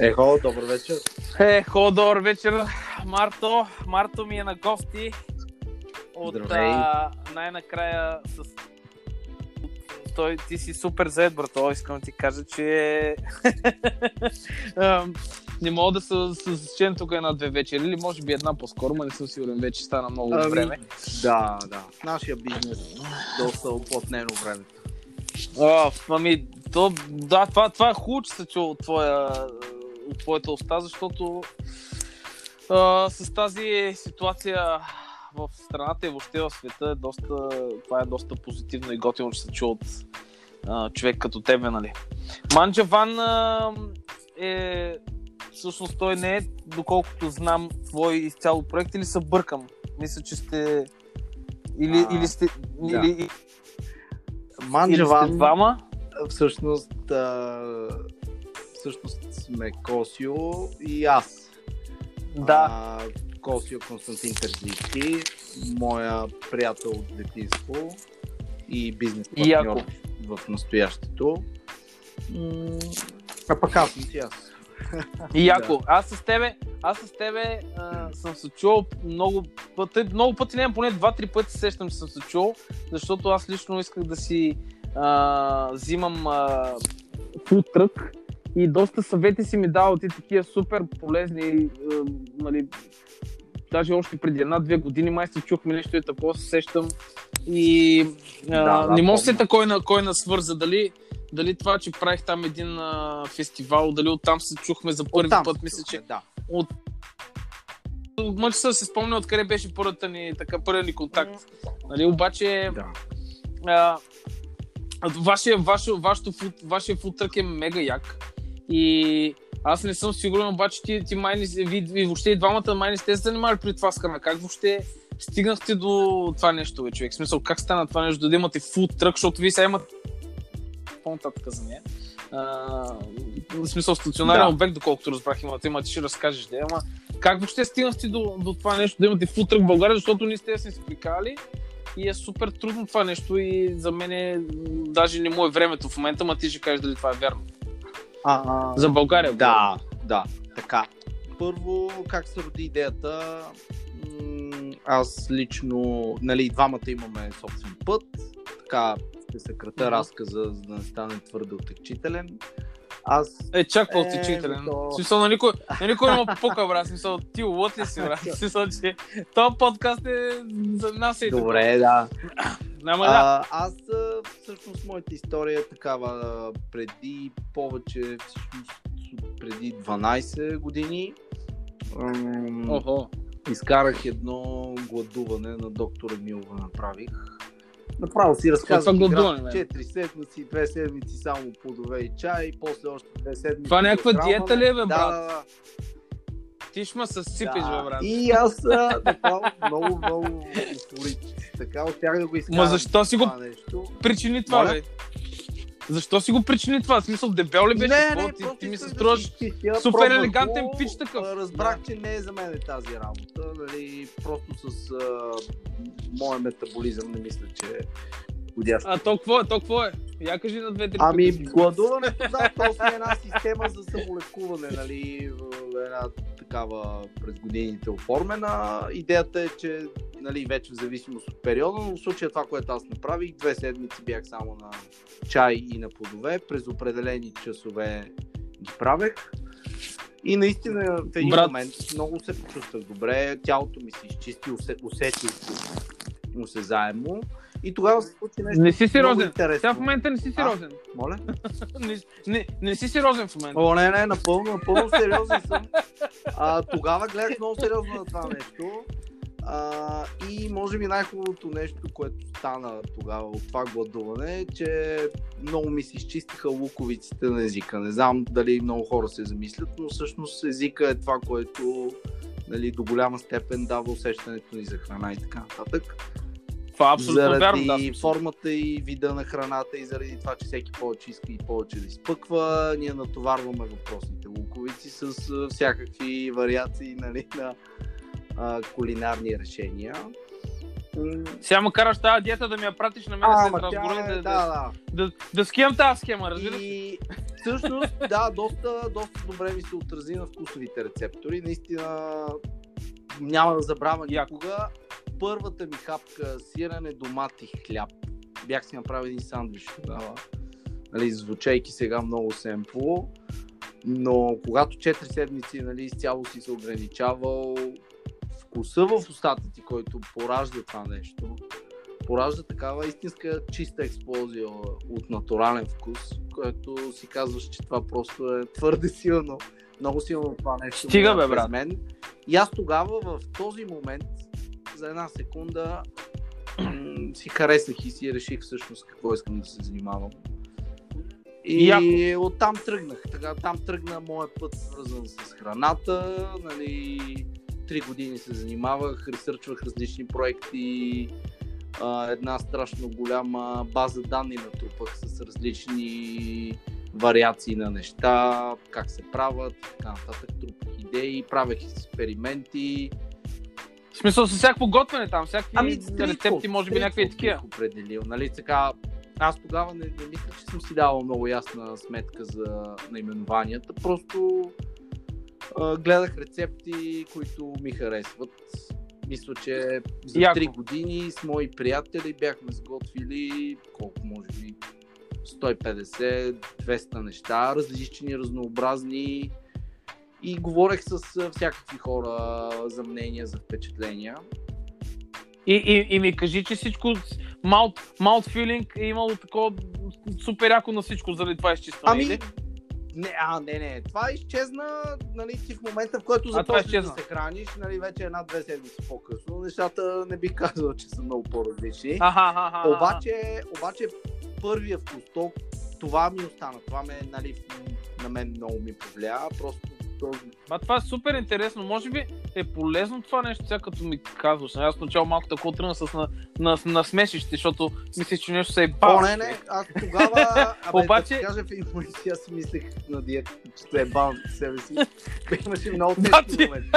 Ехо, добър вечер. Ехо, добър вечер, Марто. Марто ми е на гости. От Здравей. а, най-накрая с... Той, ти си супер зает, брато. Искам да ти кажа, че Ам, не мога да се съсечем тук една-две вечери, или може би една по-скоро, но не съм сигурен, вече стана много Ами, време. Да, да. Нашия бизнес доста оплътнено времето. О, ами, то, да, това, това е хубаво, че се чува от, твоя, от твоята уста, защото а, с тази ситуация в страната и въобще в света е доста, това е доста позитивно и готино, че се чува от а, човек като тебе, нали. Манджа Ван а, е всъщност той не е, доколкото знам, твой изцяло проект или се бъркам? Мисля, че сте или, А, или сте да. или, или сте Манджаван, двама? всъщност, а, всъщност сме Косио и аз. Да. А, Косио Константин Терзийски, моя приятел от детинство и бизнес партньор в настоящето. А пък аз съм си аз. И яко. Аз с тебе, аз с тебе а, съм се чувал много пъти, много пъти, не поне два-три пъти се сещам, че съм се чувал, защото аз лично исках да си а, взимам truck и доста съвети си ми дал ти такива супер полезни, а, нали, даже още преди една-две години май се чухме нещо и такова се сещам и а, Да, да, не мога се кой на, кой на свърза, дали дали това, че правих там един а, фестивал, дали оттам се чухме за първи Оттам път, мисля, че Да. от мъж се спомня откъде беше първата ни, така, първият ни контакт. Нали, обаче да. а, вашия, ваше, вашето, вашия футрък е мега як. И аз не съм сигурен, обаче ти, ти май не, ви, ви, въобще и двамата май не сте се занимавали при това с храна. Как въобще стигнахте до това нещо, бе, човек? В смисъл, как стана това нещо, да имате фуд трък, защото вие сега имате по-нататък за нея. А, в смисъл, стационарен Да. обект, доколкото разбрах, имате, има, ти ще разкажеш, да, ама как въобще стигнахте до, до това нещо, да имате фуд трък в България, защото ние сте си сприкали и е супер трудно това нещо и за мен е, даже не му е времето в момента, ма ти ще кажеш дали това е вярно. А, За България. Да, да, така. Първо, как се роди идеята? Аз лично, нали, двамата имаме собствен път. Така, ще съкратя Мгм. разказа, за да не стане твърде отекчителен. Аз Е, чак Е, по-отечителен. то- смисъл, на никой, на никой не му пука, брат. Смисъл, ти лот ли си, брат? Смисъл, че този подкаст е за нас и Добре, да. Няма да. А, аз всъщност моята история е такава преди повече, всъщност преди 12 години. ам, Охо. изкарах едно гладуване на доктор Емилова направих. Направо си гладуване, бе? 4 седмици, 2 седмици само плодове и чай, после още 2 седмици. Това някаква захранване. диета ли е, бе, брат? Да, да, Ти ще ме съсипеш, да. брат. И аз направо много, много упорит. Така успях да го изкарам. Ма защо си го това нещо. причини това, бе? Защо си го причини това? В смисъл, дебел ли беше? Какво? ти, просто ти ми се струваш супер елегантен пич такъв. Разбрах, че не е за мен тази работа. Нали, просто с а, моя метаболизъм не мисля, че е подходящ. А то какво е? То какво е? Я кажи на две-три Ами, гладуването, да, то си е една система за самолекуване, нали, в една такава през годините оформена. Идеята е, че нали, вече в зависимост от периода, но в случая това, което аз направих, две седмици бях само на чай и на плодове, през определени часове ги правех. И наистина в един Брат. момент много се почувствах добре, тялото ми се изчисти, усе- усетих го осезаемо. И тогава се случи нещо Не си сериозен. Сега в момента не си сериозен. Моля? Не, не, не си сериозен в момента. О, не, не, напълно, напълно сериозен съм. А, тогава гледах много сериозно на това нещо. А, и може би най-хубавото нещо, което стана тогава от това гладуване, е, че много ми се изчистиха луковиците на езика. Не знам дали много хора се замислят, но всъщност езика е това, което нали, до голяма степен дава усещането ни за храна и така нататък. Това е абсолютно заради вярно. Да, формата и вида на храната и заради това, че всеки повече иска и повече да изпъква, ние натоварваме въпросните луковици с всякакви вариации нали, на а, кулинарни решения. Сега ме караш тази диета да ми я пратиш на мен А, след разговора е, да, да, да. да, да скиям тази схема, разбираш? И всъщност, да, доста, доста добре ми се отрази на вкусовите рецептори. Наистина няма да забравя никога. Първата ми хапка сирене, домат и хляб. Бях си направил един сандвич тогава. Нали, звучайки сега много семпло. Но когато 4 седмици нали, изцяло си се ограничавал, вкуса в устата ти, който поражда това нещо, поражда такава истинска чиста експлозия от натурален вкус, което си казваш, че това просто е твърде силно. Много силно това нещо. Стига, мина бе, брат. Мен. И аз тогава в този момент, за една секунда, си харесах и си реших всъщност какво искам да се занимавам. И Яко. оттам тръгнах. Така, там тръгна моят път, свързан с храната. Нали, три години се занимавах, ресърчвах различни проекти, една страшно голяма база данни натрупах с различни вариации на неща, как се правят, така нататък. Трупах идеи, правех експерименти. В смисъл с всякакво готвене там, всякакви Ами, стрит рецепти, може би някакви такива. определил. Нали, така, аз тогава не, не мисля, че съм си давал много ясна сметка за наименованията. Просто а, гледах рецепти, които ми харесват. Мисля, че за Яко. 3 години с мои приятели бяхме сготвили колко може би 150-200 неща, различни, разнообразни и говорех с всякакви хора за мнения, за впечатления. И, и, и ми кажи, че всичко маут филинг е имало такова супер яко на всичко заради това изчистване. Ами, не, а, не, не, това изчезна, нали, ти в момента, в който това започнеш да се храниш, нали, вече една-две седмици по-късно, нещата не бих казал, че са много по-различни. Обаче, обаче първия вкус, то, това ми остана, това ме, нали, на мен много ми повлия, просто този Ма това е супер интересно. Може би е полезно това нещо, сега като ми казваш. Аз начало малко такова тръгна с на, на, на смесище, защото мислех, че нещо се е бал. О, не, не, аз тогава, абе, Обаче- да кажа в си аз си мислех на диета, че се е бал себе си. Имаше много тежки ти- моменти.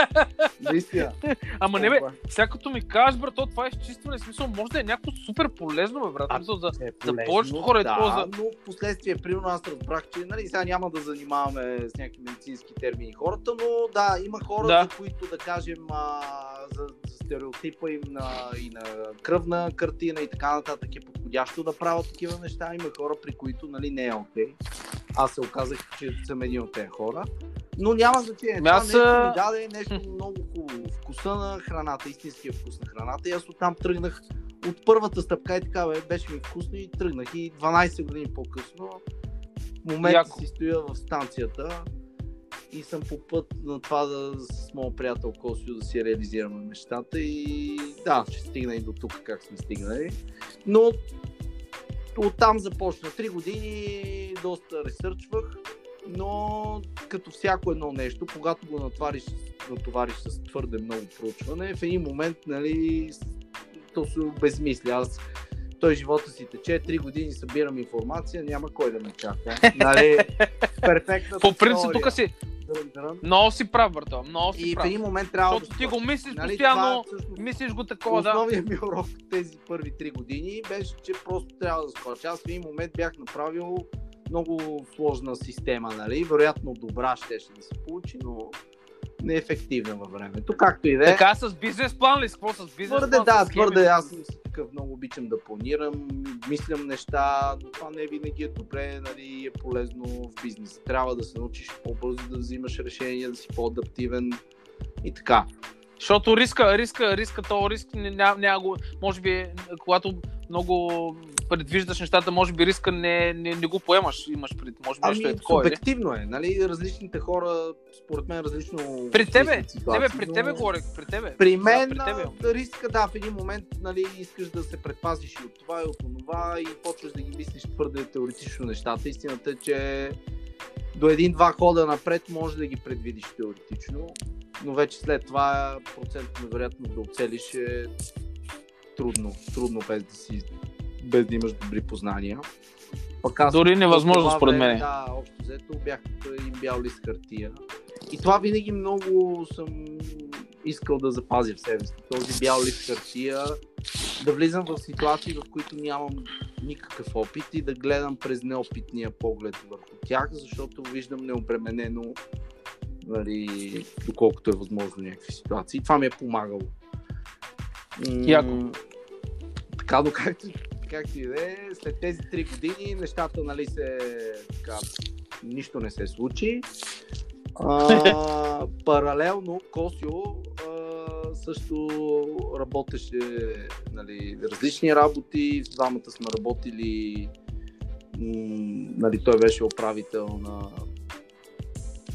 Наистина. Ама не бе, сега като ми кажеш, брат, то това е изчистване, смисъл, може да е някакво супер полезно, бе, брат. А, смисъл, за, е за повечето хора е да, такова за- но последствие, примерно аз разбрах, че нали, сега няма да занимаваме с някакви медицински термини хората, но да, има хора, Да. за които да кажем а, за, за стереотипа им на, и на кръвна картина и така нататък е подходящо да правят такива неща. Има хора, при които нали, не е окей. Аз се оказах, че съм един от тези хора. Но няма значение. Ами Това аз, нещо а, ми даде нещо много хубаво. Вкуса на храната, истинския вкус на храната. И аз оттам тръгнах от първата стъпка и така бе, беше ми вкусно и тръгнах. И 12 години по-късно в момента Яко. си стоя в станцията и съм по път на това да с моят приятел Косио да си реализираме нещата и да, ще стигна и до тук как сме стигнали. Но оттам започна. Три години доста ресърчвах, но като всяко едно нещо, когато го натовариш, натовариш с твърде много проучване, в един момент, нали, то се обезмисля. Аз той живота си тече, три години събирам информация, няма кой да ме чака. Нали, перфектната По принцип, тук си много си прав, брато. Много си И в прав. един момент трябва Защото да ти го мислиш Нали, постоянно, това е всъщност мислиш го такова, да. Основният ми урок от тези първи три години беше, че просто трябва да скоча. Аз в един момент бях направил много сложна система, нали? Вероятно добра щеше да се получи, но неефективна във времето. Както и да е. Така с бизнес план ли? Какво с бизнес Твърде, план? да, твърде аз съм си такъв, много обичам да планирам, мислям неща, но това не винаги е добре, нали, е полезно в бизнеса. Трябва да се научиш по-бързо да взимаш решения, да си по-адаптивен и така. Защото риска, риска, риска, то риск няма, няма го, може би, когато много предвиждаш нещата, може би риска не, не, не го поемаш, имаш пред, може би Ами, нещо е такова, субективно е, нали? Различните хора, според мен, различно. При тебе, мислят не ситуации, бе, при но тебе говорех, при тебе. При Да, мен при тебе. риска, да, в един момент, нали, искаш да се предпазиш и от това, и от това, и почваш да ги мислиш твърде теоретично нещата. Истината е, че до един-два хода напред може да ги предвидиш теоретично, но вече след това процентът на вероятност да оцелиш е трудно, трудно без да си без да имаш добри познания. Пък аз Дори невъзможно, това според мен. Да, общо взето бях един бял лист хартия. И това винаги много съм искал да запазя в себе си. Този бял лист хартия да влизам в ситуации, в които нямам никакъв опит и да гледам през неопитния поглед върху тях, защото виждам необременено нали, доколкото е възможно някакви ситуации. Това ми е помагало. М, Яко. Така, но както, както и да е, след тези три години нещата нали се така, нищо не се случи. А, паралелно Косио а, също работеше нали, различни работи. Двамата сме работили. м, Нали, той беше управител на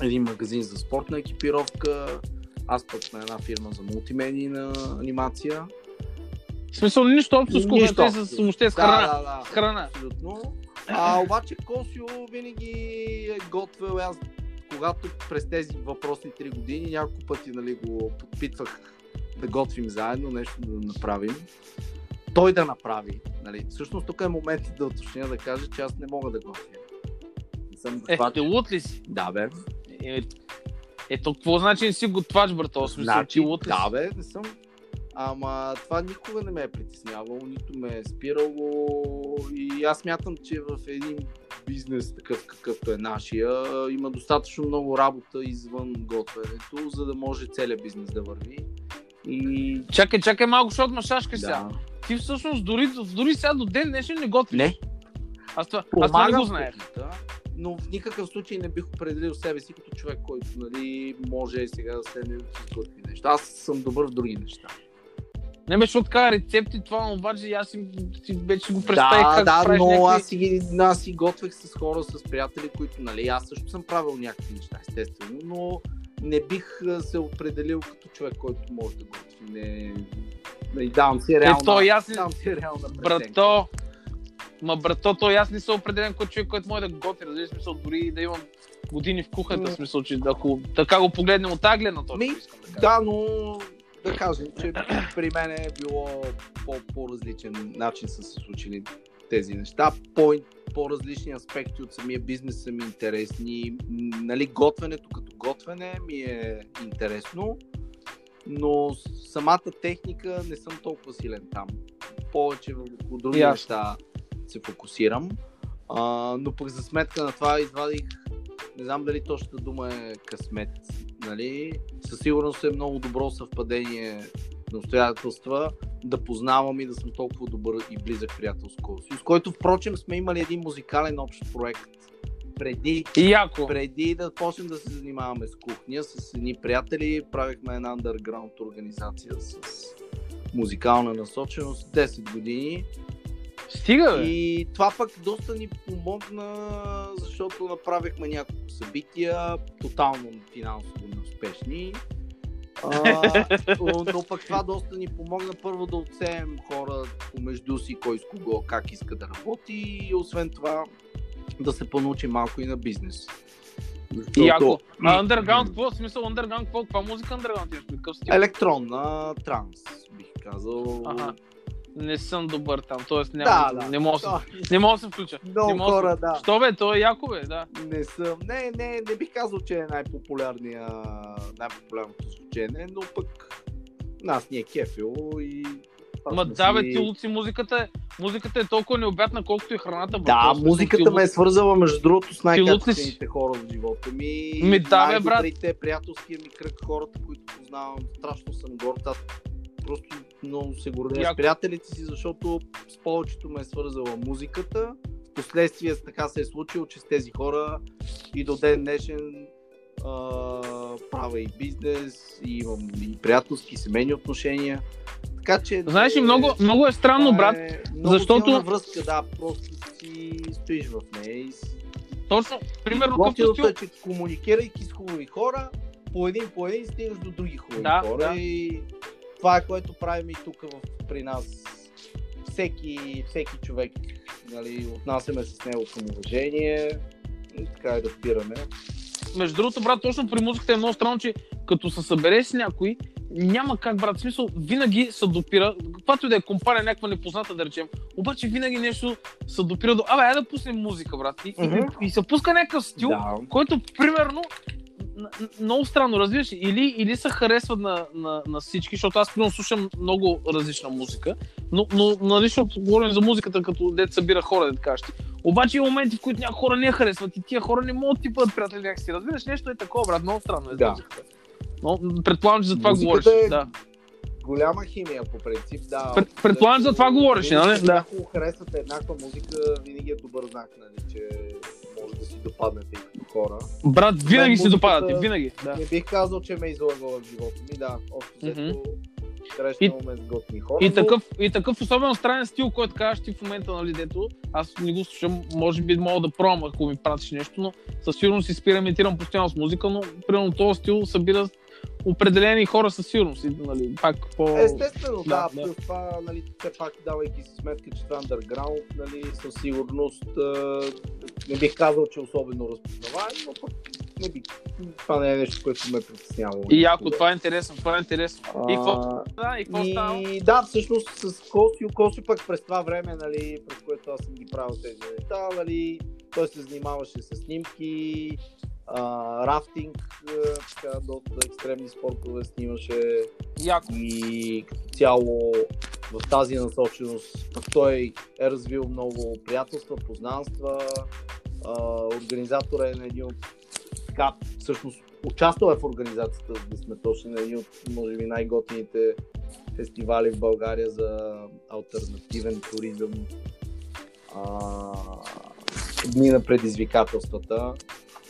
един магазин за спортна екипировка. Аз пък на една фирма за мултимедийна анимация. В смисъл, нищо общо с кухнята с, въобще с храна. Да, да, да. С храна. Абсолютно. А обаче Косио винаги е готвил. Аз когато през тези въпросни три години няколко пъти нали, го подпитвах да готвим заедно, нещо да направим. Той да направи. Нали. Всъщност тук е момент да уточня да кажа, че аз не мога да готвя. Не съм Е, ти лут ли си? Да, бе. Е, ето, какво значи не си готвач, брато? Смисъл, Значи, ти лут ли да, бе, не съм. Ама това никога не ме е притеснявало, нито ме е спирало. И аз мятам, че в един бизнес, такъв какъвто е нашия, има достатъчно много работа извън готвенето, за да може целият бизнес да върви. И Чакай, чакай малко, защото ма шашкаш сега. да. Ти всъщност дори, дори сега до ден днешен не готвиш. Не, Аз това, аз това не го знаех. кухнята, но в никакъв случай не бих определил себе си като човек, който нали, може сега да седне да си готви нещо. Аз съм добър в други неща. Не беше така рецепти, това обаче аз си, си вече го представих да, как да, но някакви... аз си, ги- аз си готвех с хора, с приятели, които, нали, аз също съм правил някакви неща, естествено, но не бих се определил като човек, който може да готви. Не, не давам си реална, Ето, и аз не- давам си реална преценка. Брато, ма брато, то аз не съм определен като човек, който може да готви, разбира смисъл, дори да имам години в кухнята, в смисъл, че ако така го погледнем от тази гледна точка, Ми, искам да кажа. Да, но да кажем, че при мен е било по- по-различен начин са се случили тези неща. По- по-различни аспекти от самия бизнес са ми интересни. Нали, готвенето като готвене ми е интересно, но самата техника не съм толкова силен там. Повече върху други Ясно. неща се фокусирам. А, но пък за сметка на това извадих, не знам дали точната дума е късмет, нали? Със сигурност е много добро съвпадение на обстоятелства да познавам и да съм толкова добър и близък приятел с който впрочем сме имали един музикален общ проект преди, яко. преди да почнем да се занимаваме с кухня, с едни приятели, правихме една underground организация с музикална насоченост 10 години. Стига, бе. И това пък доста ни помогна, защото направихме няколко събития, тотално финансово неуспешни. А, но, но пък това доста ни помогна първо да отсеем хора помежду си, кой с кого, как иска да работи и освен това да се понучи малко и на бизнес. И яко. А underground, какво? Смисъл underground, какво? Каква музика underground стил? Електронна, транс, бих казал. Аха. Не съм добър там, т.е. няма, Да, да, не мога да се- не мога да се включа. Не Много мога да се- хора, да. Що бе, то е яко бе, да. Не съм. Не, не, не бих казал, че е най-популярния, най-популярното звучене, но пък нас ни е кефило и... Ма да, бе, ти Луци, музиката е, музиката е толкова необятна, колкото и храната. бе. Да, Просто музиката ме е свързала между другото с най-качествените хора в живота ми. Ми да, бе, брат. Приятелския ми кръг, хората, които познавам, страшно съм горд. Аз просто много се гордея с приятелите си, защото с повечето ме е свързала музиката. Впоследствие така се е случило, че с тези хора и до ден днешен а, правя и бизнес, и имам и приятелски, семейни отношения. Така че... Знаеш ли, много, много е странно, това брат. е много защото- връзка, да, просто си стоиш в нея и си Точно, примерно, Готиното е, че комуникирайки с хубави хора, по един по един стигаш до други хубави Да, хора да. и това е което правим и тук в, при нас. Всеки, всеки човек, нали, отнасяме се с него към уважение и така и разбираме. Между другото, брат, точно при музиката е много странно, че като се събереш с някой, няма как, брат. В смисъл, винаги се допира, каквато и да е компания, някаква непозната, да речем, обаче винаги нещо се допира до... Абе, айде да пуснем музика, брат. И, Мгм. и, и се пуска някакъв стил, Да. който, примерно, много странно, разбираш, или, или се харесват на, на, на всички, защото аз примерно слушам много различна музика, но, но нали, защото говорим за музиката, като дет събира хора, да кажеш. Обаче има моменти, в които някои хора не я харесват и тия хора не могат ти бъдат приятели някакси. Разбираш, нещо е такова, брат, много странно е. Да. Но, предполагам, че за това Музиката говориш. е- Да. Голяма химия по принцип, да. Пред- предполагам, за това говориш, нали? Да. Ако харесвате еднаква музика, винаги е добър знак, нали, че да си допаднете хора. Брат, винаги Мен си допадате, винаги. Да. Не бих казал, че ме излагала в живота ми, да. Общо взето, срещнал ме с хора. И но- такъв, и такъв особено странен стил, който казваш ти в момента, нали, дето, аз не го слушам, може би мога да пробвам, ако ми пратиш нещо, но със сигурност си спираментирам постоянно с музика, но примерно този стил събира определени хора със сигурност. Нали, пак по... Естествено, да, Да, да. Плюс това, нали, все пак давайки си сметка, че това е underground, нали, със сигурност не бих казал, че е особено разпознаваем, но пък не бих. Това не е нещо, което ме притеснява. И яко, това е интересно, това е интересно. И какво? А, Да, и какво става? И да, всъщност с Косио, Косио пък през това време, нали, през което аз съм ги правил тези неща, нали, той се занимаваше с снимки, а, рафтинг, а, така, доста екстремни спортове снимаше Яко. и като цяло в тази насоченост той е развил много приятелства, познанства, а, организатор е на един от така, всъщност участвал е в организацията, за да сме точни на един от, може би, най-готините фестивали в България за альтернативен туризъм. А, дни на предизвикателствата.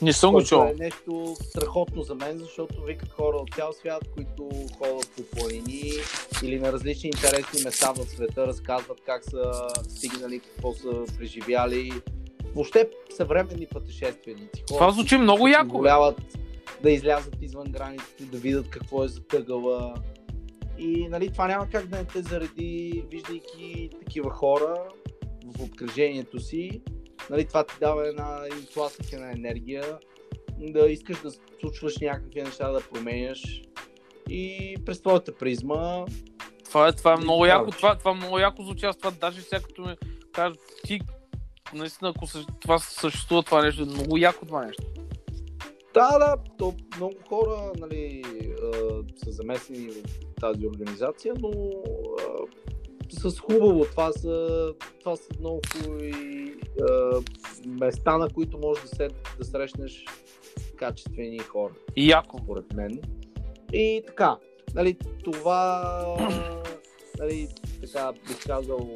Не съм го чул. е нещо страхотно за мен, защото викат хора от цял свят, които ходят по планини или на различни интересни места в света, разказват как са стигнали, какво са преживяли. Въобще съвременни пътешественици. Хора, Това звучи много яко, позволяват да излязат извън границите, да видят какво е затъгала. И нали, това няма как да не те зареди, виждайки такива хора в обкръжението си. Нали, това ти дава една инфлация на енергия, да искаш да случваш някакви неща, да променяш. И през твоята призма, Това е, това е много го яко, това, това много яко звучи, аз това даже сега като ми кажа, ти, наистина, ако това съществува това нещо, е много яко това нещо. да, да, то много хора нали, са замесени в тази организация, но с хубаво. Това са, това са много хубави а, места, на които можеш да, се, да срещнеш качествени хора. И яко. според мен. И така, нали, това, нали, така бих казал,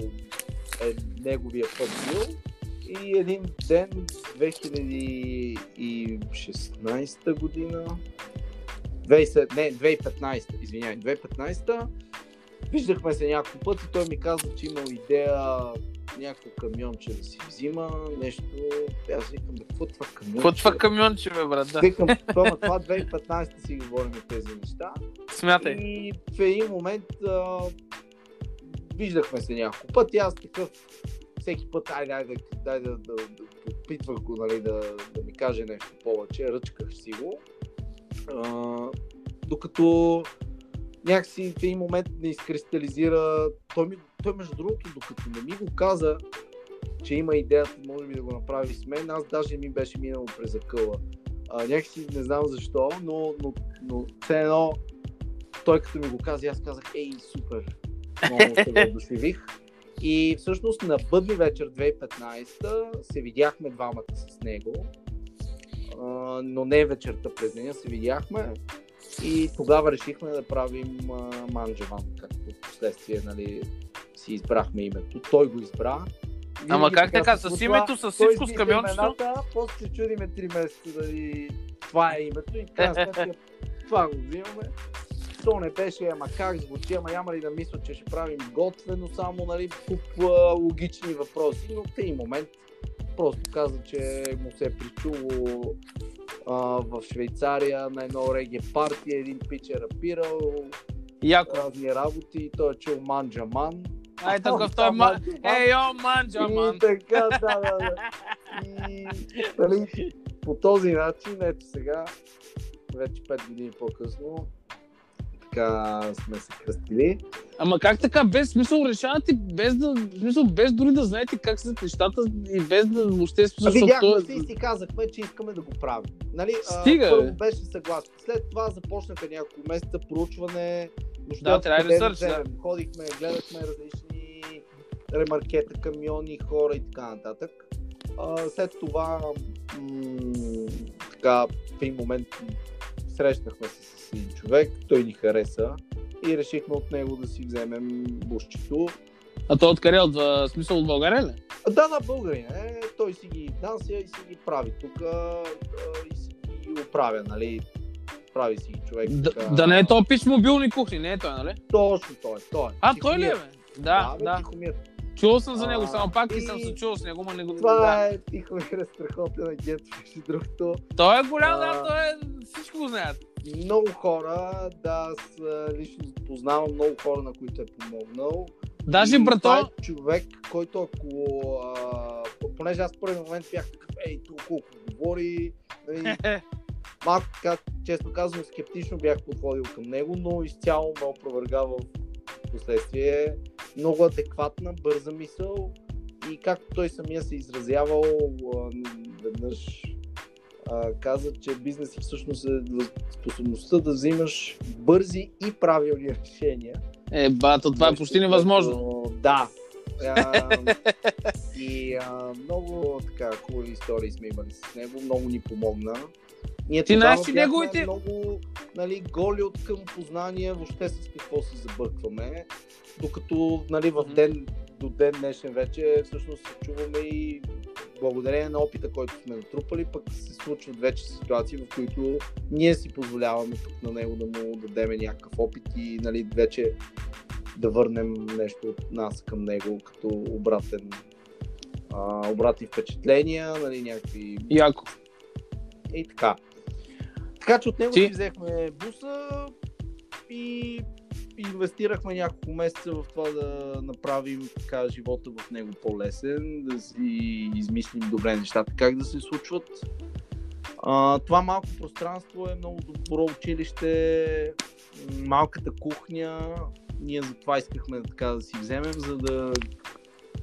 е неговия път бил. И един ден, 2016 година, 20, не, 2015, извинявай, 2015, виждахме се няколко пъти, той ми каза, че имал идея някакво камионче да си взима, нещо. Аз викам, бе, какво това камионче? Какво това камионче, бе, брат? Да. Викам, това, това 2015 си говорим тези неща. Смятай. И в един момент а, виждахме се няколко пъти. Аз такъв всеки път, айде, айде, дай да, да, да опитвах го, нали, да, да ми каже нещо повече, ръчках си го. А, докато някакси в един момент не изкристализира. Той, ми, той между другото, докато не ми го каза, че има идеята, може би да го направи с мен, аз даже ми беше минало през акъла. А, някакси не знам защо, но, но, но все едно той като ми го каза, аз казах, ей, супер, много се въодушевих. И всъщност на бъдни вечер 2015 се видяхме двамата с него, а, но не вечерта през деня се видяхме и тогава решихме да правим Манджаван, както в последствие нали, си избрахме името. Той го избра. Ама Винаги как така, с случва. името, с всичко, с камиончето? после се чудиме 3 месеца дали това е името и сметка това го взимаме. То не беше, ама как звучи, ама няма ли да мисля, че ще правим готвено, само нали, куп логични въпроси, но в един момент просто каза, че му се е причуло в Швейцария на едно реге парти, един пич е рапирал, Яко. разни работи, той е чул Манджа Ман. Ай, такъв той ма... Ей, йо, манджа, И така, да, да, да. И нали, по този начин, ето сега, вече 5 години по-късно, така сме се кръстили. Ама как така, без смисъл решавате, без да, смисъл, без дори да знаете как са нещата и без да въобще А видяхме той- се и си казахме, че искаме да го правим. Нали, а, Стига, Първо бе. беше съгласен. След това започнаха няколко месеца проучване. Да, трябва откъде ресърч, да. Ходихме, гледахме различни ремаркета, камиони, хора и така нататък. А, след това м- така, в един момент срещнахме се с един човек, той ни хареса и решихме от него да си вземем бушчето. А той откъде? От а, смисъл от България ли? А, Да, да, българин е. Той си ги внася и си ги прави тук и си ги оправя, нали? Прави си ги човек. Да, така. да не е то пич мобилни кухни, не е той, нали? Точно той, той. А, той ли е, бе? Да, бе, да. Тихомир. Чувал съм за него, само пак и и- съм се чувал с него, ма не го... Това да. е Тихомир е страхотен агент, между другото. Той е голям, А. да, той е... Всичко го знаят. Много хора, да, аз лично познавам много хора, на които е помогнал. Даже брато... Е човек, който ако... А, понеже аз в първи момент бях такъв, ей, тук колко говори, нали, малко така, често казвам, скептично бях подходил към него, но изцяло ме опровергава в последствие. Много адекватна, бърза мисъл и както той самия се изразявал а, веднъж а, каза, че бизнес е всъщност е способността да взимаш бързи и правилни решения. Е, бато, това е почти невъзможно. Да. А, и а, много така хубави истории сме имали с него, много ни помогна. Ние Ти знаеш, че неговите- много нали, голи от към познания, въобще с какво се забъркваме. Докато нали, в ден, до ден днешен вече всъщност се чуваме и благодарение на опита, който сме натрупали, пък се случват вече ситуации, в които ние си позволяваме пък на него да му дадем някакъв опит и нали, вече да върнем нещо от нас към него като обратен а, обратни впечатления, нали, някакви Яко. и така. Така че от него си взехме буса и инвестирахме няколко месеца в това да направим така живота в него по-лесен, да си измислим добре нещата, как да се случват. А, това малко пространство е много добро училище, малката кухня. Ние за това искахме така да си вземем, за да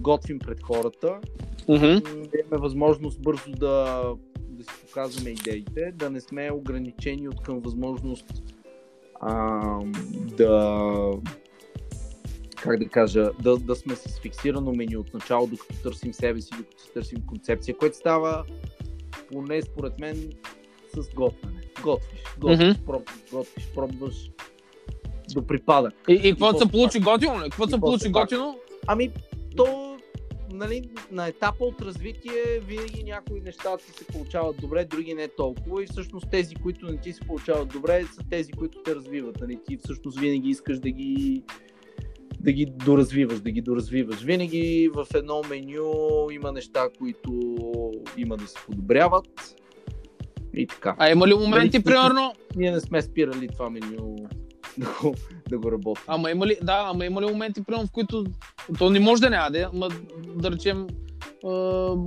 готвим пред хората м, да имаме възможност бързо да, да си показваме идеите, да не сме ограничени от към възможност а, да как да кажа, да, да сме с фиксирано меню от начало, докато търсим себе си, докато си търсим концепция, което става поне според мен с готвене. Готвиш, готвиш, Мгм. пробваш, готвиш, пробваш до припадък. И, и какво после се получи готино? Какво И се получи готино? Ами, то нали, на етапа от развитие винаги някои неща ти се получават добре, други не толкова и всъщност тези, които не ти се получават добре, са тези, които те развиват. Нали? Ти всъщност винаги искаш да ги да ги доразвиваш, да ги доразвиваш. Винаги в едно меню има неща, които има да се подобряват и така. А има ли моменти, Дали- примерно, Ние не сме спирали това меню да го, да го работим. Ама има ли, да, ама има ли моменти, примерно, в които то не може да няма, да, ама да речем, а,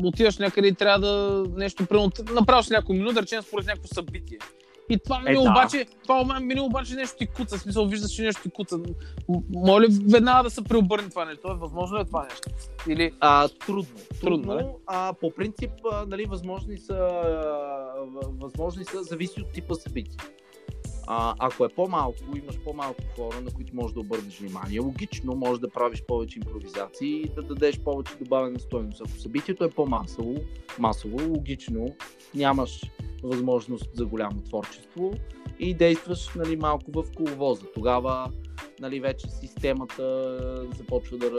отиваш някъде и трябва да нещо, примерно, направиш някой минут, да речем, според някакво събитие. И това Е, меню да. обаче, това меню обаче нещо ти куца, в смисъл виждаш, че нещо ти куца. Моля веднага да се преобърне това нещо? Възможно ли е това нещо? Или А, трудно. Трудно, Трудно. а, по принцип, а, нали, възможни са, а, възможни са, зависи от типа събитие. А, ако е по-малко, имаш по-малко хора, на които можеш да обърнеш внимание, логично можеш да правиш повече импровизации и да дадеш повече добавена стойност. Ако събитието е по-масово, масово, логично, нямаш възможност за голямо творчество и действаш нали, малко в коловоза. Тогава нали, вече системата започва да,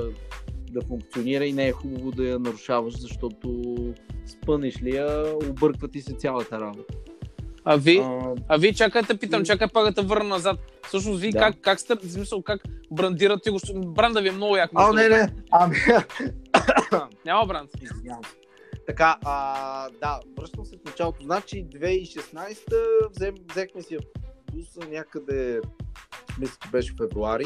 да функционира и не е хубаво да я нарушаваш, защото спънеш ли я, обърква ти се цялата работа. А ви, А, а ви чакай да питам, чакай пак да те върна назад. Всъщност, ви Да. как, как сте, в смисъл, как брандирате го? Бранда ви е много як. а, не, не. Ами, Няма бранд. Извинявам. Така, а, да, връщам се в началото. Значи 2016 взем, взехме си буса някъде, мисля, че беше февруари.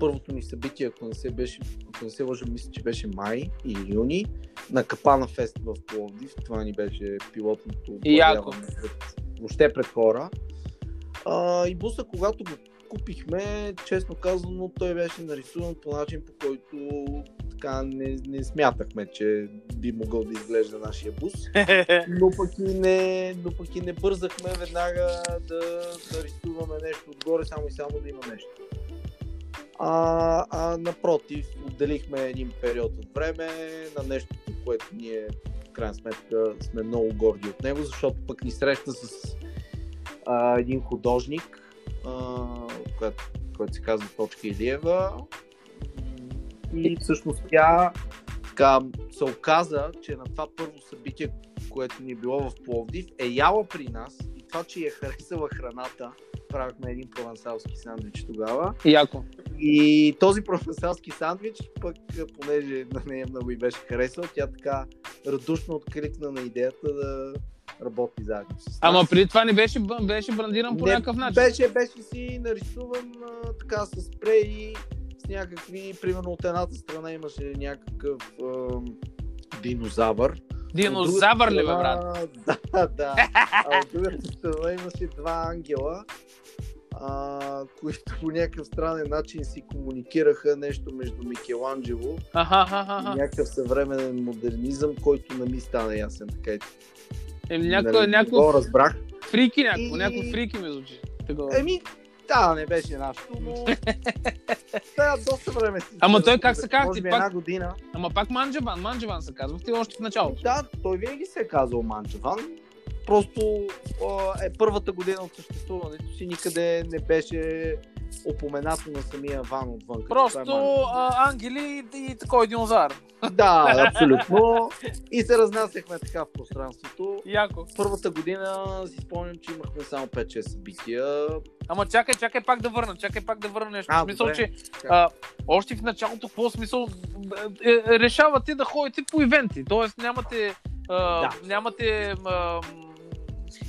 Първото ни събитие, ако не се, беше, ако не се лъжа, мисля, че беше май или юни, на Капана Фест в Пловдив. Това ни беше пилотното И яко. пред, въобще пред хора. А, и буса, когато го купихме, честно казано, той беше нарисуван по начин, по който така не, не смятахме, че би могъл да изглежда нашия бус. Но пък и не, но пък и не бързахме веднага да, да рисуваме нещо отгоре, само и само да има нещо. А, а напротив, отделихме един период от време на нещо, което ние крайна сметка сме много горди от него, защото пък ни среща с а, един художник, а, който, който се казва Точка Илиева. И всъщност тя така, се оказа, че на това първо събитие, което ни е било в Пловдив, е яла при нас и това, че я харесала храната, правихме един провансалски сандвич тогава. Яко. И този провансалски сандвич, пък понеже на нея много и беше харесал, тя така радушно откликна на идеята да работи заедно с нас. Ама преди това не беше, беше брандиран по Не, някакъв начин. Беше, беше си нарисуван а, така с спрей, с някакви, примерно от едната страна имаше някакъв а, динозавър. Динозавър ли, бе, брат? Да, да. А от другата страна имаше два ангела, а, които по някакъв странен начин си комуникираха нещо между Микеланджело и някакъв съвременен модернизъм, който не ми стана ясен. Така и Еми, някой, нали, някой разбрах. фрики, някой, И- някой фрики ми звучи. Еми, да, не беше нашето, но сега доста време си. Ама той как се казва, ти пак- една година. Ама пак Манджаван, Манджаван се казва, ти още в началото. Да, той винаги се е казал Манчеван. Просто е първата година от съществуването си никъде не беше упоменато на самия Ван отвън. е Просто Манчеван. а, ангели и, такой динозавър. Да, абсолютно. И се разнасяхме така в пространството. Яко. Първата година си спомням, че имахме само 5-6 събития. Ама чакай, чакай пак да върна, чакай пак да върна нещо. А, в смисъл, добре. че а, още в началото, какво смисъл, е, е, решавате да ходите по ивенти. Тоест нямате, а, Да. нямате м,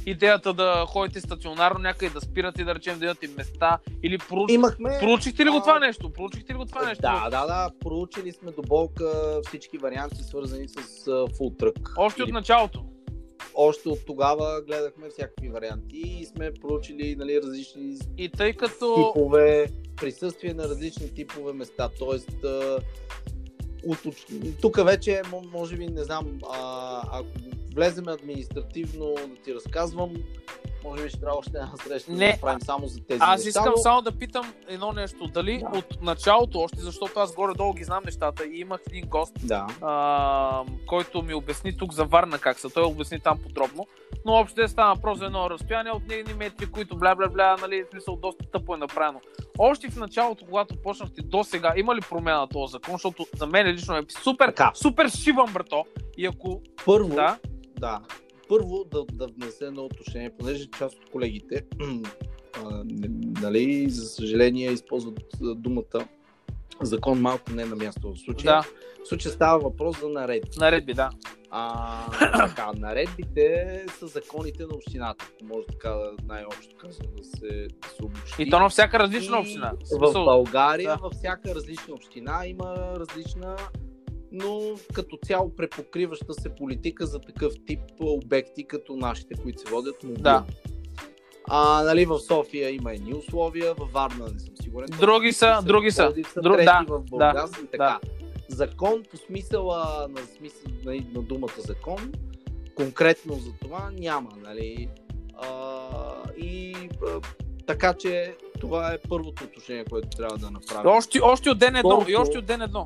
идеята да ходите стационарно някъде, да спирате, да речем, да имате места или проуч... Имахме... проучихте ли го а, това нещо? Проучихте ли го това нещо? Да, да, да. Проучили сме до болка всички варианти, свързани с фултрък. Още от Или началото. още от тогава гледахме всякакви варианти и сме проучили нали, различни И тъй като... типове, присъствие на различни типове места. Тоест, а, тук вече, може би, не знам, а, ако влеземе административно да ти разказвам, може би ще трябва още една среща да Не. направим само за тези Аз неща. искам но- само да питам едно нещо. Дали Да. от началото още, защото аз горе-долу ги знам нещата и имах един гост, Да. а, който ми обясни тук за Варна как са. Той обясни там подробно. Но общо стана въпрос за едно разстояние от едни метри, които бля-бля-бля, нали, смисъл доста тъпо е направено. Още в началото, когато почнахте до сега, има ли промяна на този закон? Защото за мен лично е супер, Така. супер шибан, брато. И ако... Първо, Да, Да. Първо да, да внесе едно уточнение, понеже част от колегите, а, нали, за съжаление, използват думата закон малко не е на място в случая. да, В случая става въпрос за наредби. наредби, да. А, така, наредбите са законите на общината, може така да- най-общо казано да се, да се обобщи. И то на всяка различна община. В България, да. във всяка различна община има различна, но като цяло препокриваща се политика за такъв тип обекти, като нашите, които се водят мобилно. Да. А, нали, в София има едни условия, във Варна не съм сигурен. Други са, други са. Пловдив са Дру- трети да, в Бургас и така. да. Закон по смисъла на, смисъл, на, на думата закон, конкретно за това няма, нали? А, и а, така че това е първото уточнение, което трябва да направим. Още, още от ден едно. Колко? И още от ден едно.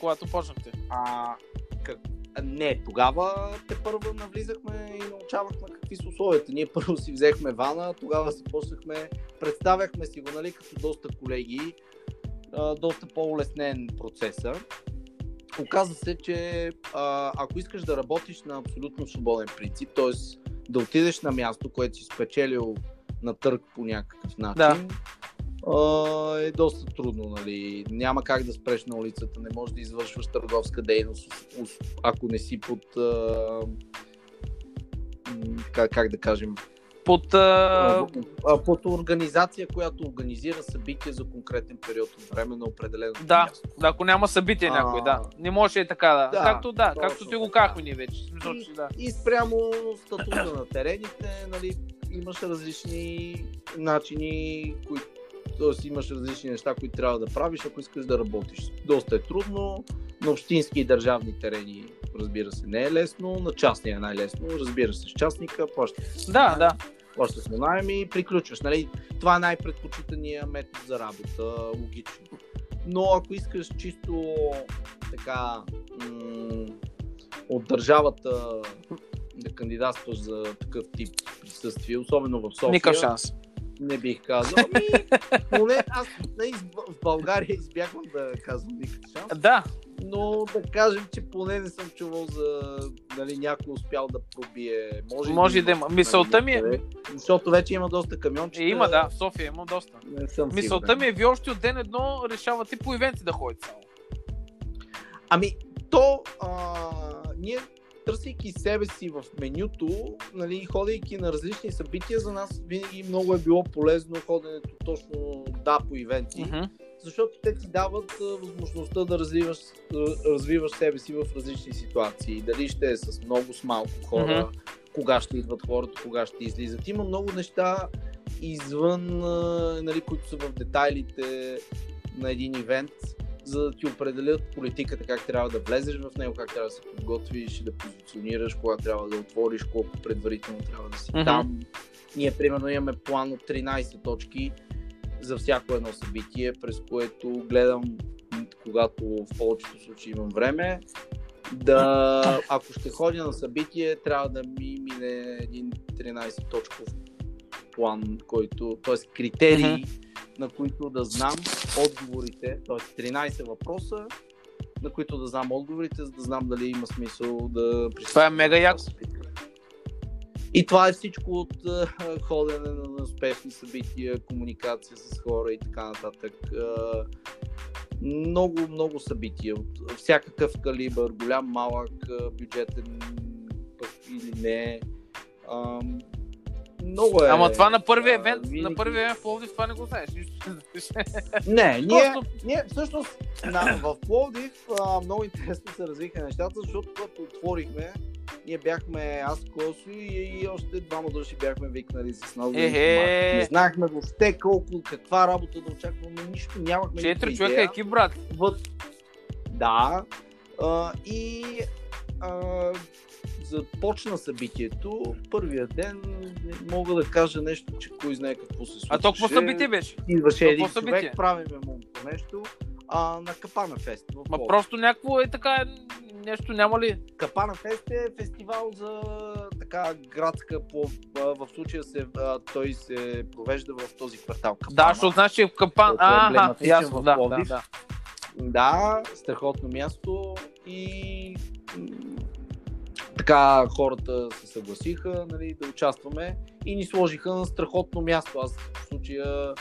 Когато почнахте. А, как... Не, тогава те първо навлизахме и научавахме какви са условията. Ние първо си взехме вана, тогава се почнахме, представяхме си го, нали, като доста колеги, а, доста по-улеснен процеса. Оказва се, че а, ако искаш да работиш на абсолютно свободен принцип, т.е. да отидеш на място, което си спечелил на търг по някакъв начин, а, е доста трудно. Нали. Няма как да спреш на улицата, не можеш да извършваш търговска дейност, ако не си под. А, как, как да кажем, Под... А... под организация, която организира събития за конкретен период от време на определено Да, място. да, ако няма събитие А, някой, да. Не може и така, да. да, както да, както ти го казахме ние вече. Смисъл, че да. И спрямо статута на терените, нали, имаш различни начини, които Тоест имаш различни неща, които трябва да правиш, ако искаш да работиш. Доста е трудно, на общински и държавни терени, разбира се, не е лесно, на частния е най-лесно, разбира се, с частника, плащаш Да, да. плащаш на найем и приключваш. Нали? Това е най-предпочитания метод за работа, логично. Но ако искаш чисто така м- от държавата да кандидатстваш за такъв тип присъствие, особено в София, Никакъв шанс. Не бих казал. Ами, поне аз нали, в България избягвам да казвам никакъв шанс, Да, но да кажем, че поне не съм чувал за нали, някой успял да пробие. Може, може да има. Мисълта ми е... някъде, Защото вече има доста камиончета. Има, да, в София има доста. Не съм Мисълта сигурен. ми е, вие още от ден едно решавате по ивенти да ходите само. Ами, то, а, ние търсейки себе си в менюто, нали, ходейки на различни събития, за нас винаги много е било полезно ходенето точно да по ивенти, Мгм. защото те ти дават възможността да развиваш, развиваш себе си в различни ситуации. Дали ще е с много, с малко хора, кога ще идват хората, кога ще излизат. Има много неща извън, нали, които са в детайлите на един ивент, за да ти определят политиката, как трябва да влезеш в него, как трябва да се подготвиш, да позиционираш, кога трябва да отвориш, колко предварително трябва да си Мгм. там. Ние, примерно, имаме план от 13 точки за всяко едно събитие, през което гледам, когато в повечето случаи имам време, да, ако ще ходя на събитие, трябва да ми мине един 13 точков план, който, т.е. критерии, на които да знам отговорите, т.е. 13 въпроса, на които да знам отговорите, за да знам дали има смисъл да присъствам. Това е мега яко. И това е всичко от а, ходене на, успешни събития, комуникация с хора и така нататък. Много, много събития от всякакъв калибър, голям, малък, бюджетен пък или не. Много е. Ама това на първия евент, на винаги- първия евент в Пловдив, това не го знаеш. Не ние, Просто- ние всъщност на, в Пловдив а, много интересно се развиха нещата, защото когато отворихме, ние бяхме аз, Косо и, и още двама души бяхме викнали с нас. Не знаехме въобще колко, каква работа да очакваме, нищо нямахме. Четири човека екип, брат. Въд... Да. А, и а, започна събитието. Първия ден не мога да кажа нещо, че кой знае какво се случваше. А то какво събитие беше? Идваше един събитие? човек, правиме му нещо. А, на Капана Фест. в Ма просто някакво е така, нещо няма ли? Капана Фест е фестивал за така градска плов. а, В случая се, а, той се провежда в този квартал Капана. Да, защото знаеш, че в капан... Който е ясно, в да, да, да. Да, страхотно място и така хората се съгласиха нали, да участваме и ни сложиха на страхотно място. Аз в случая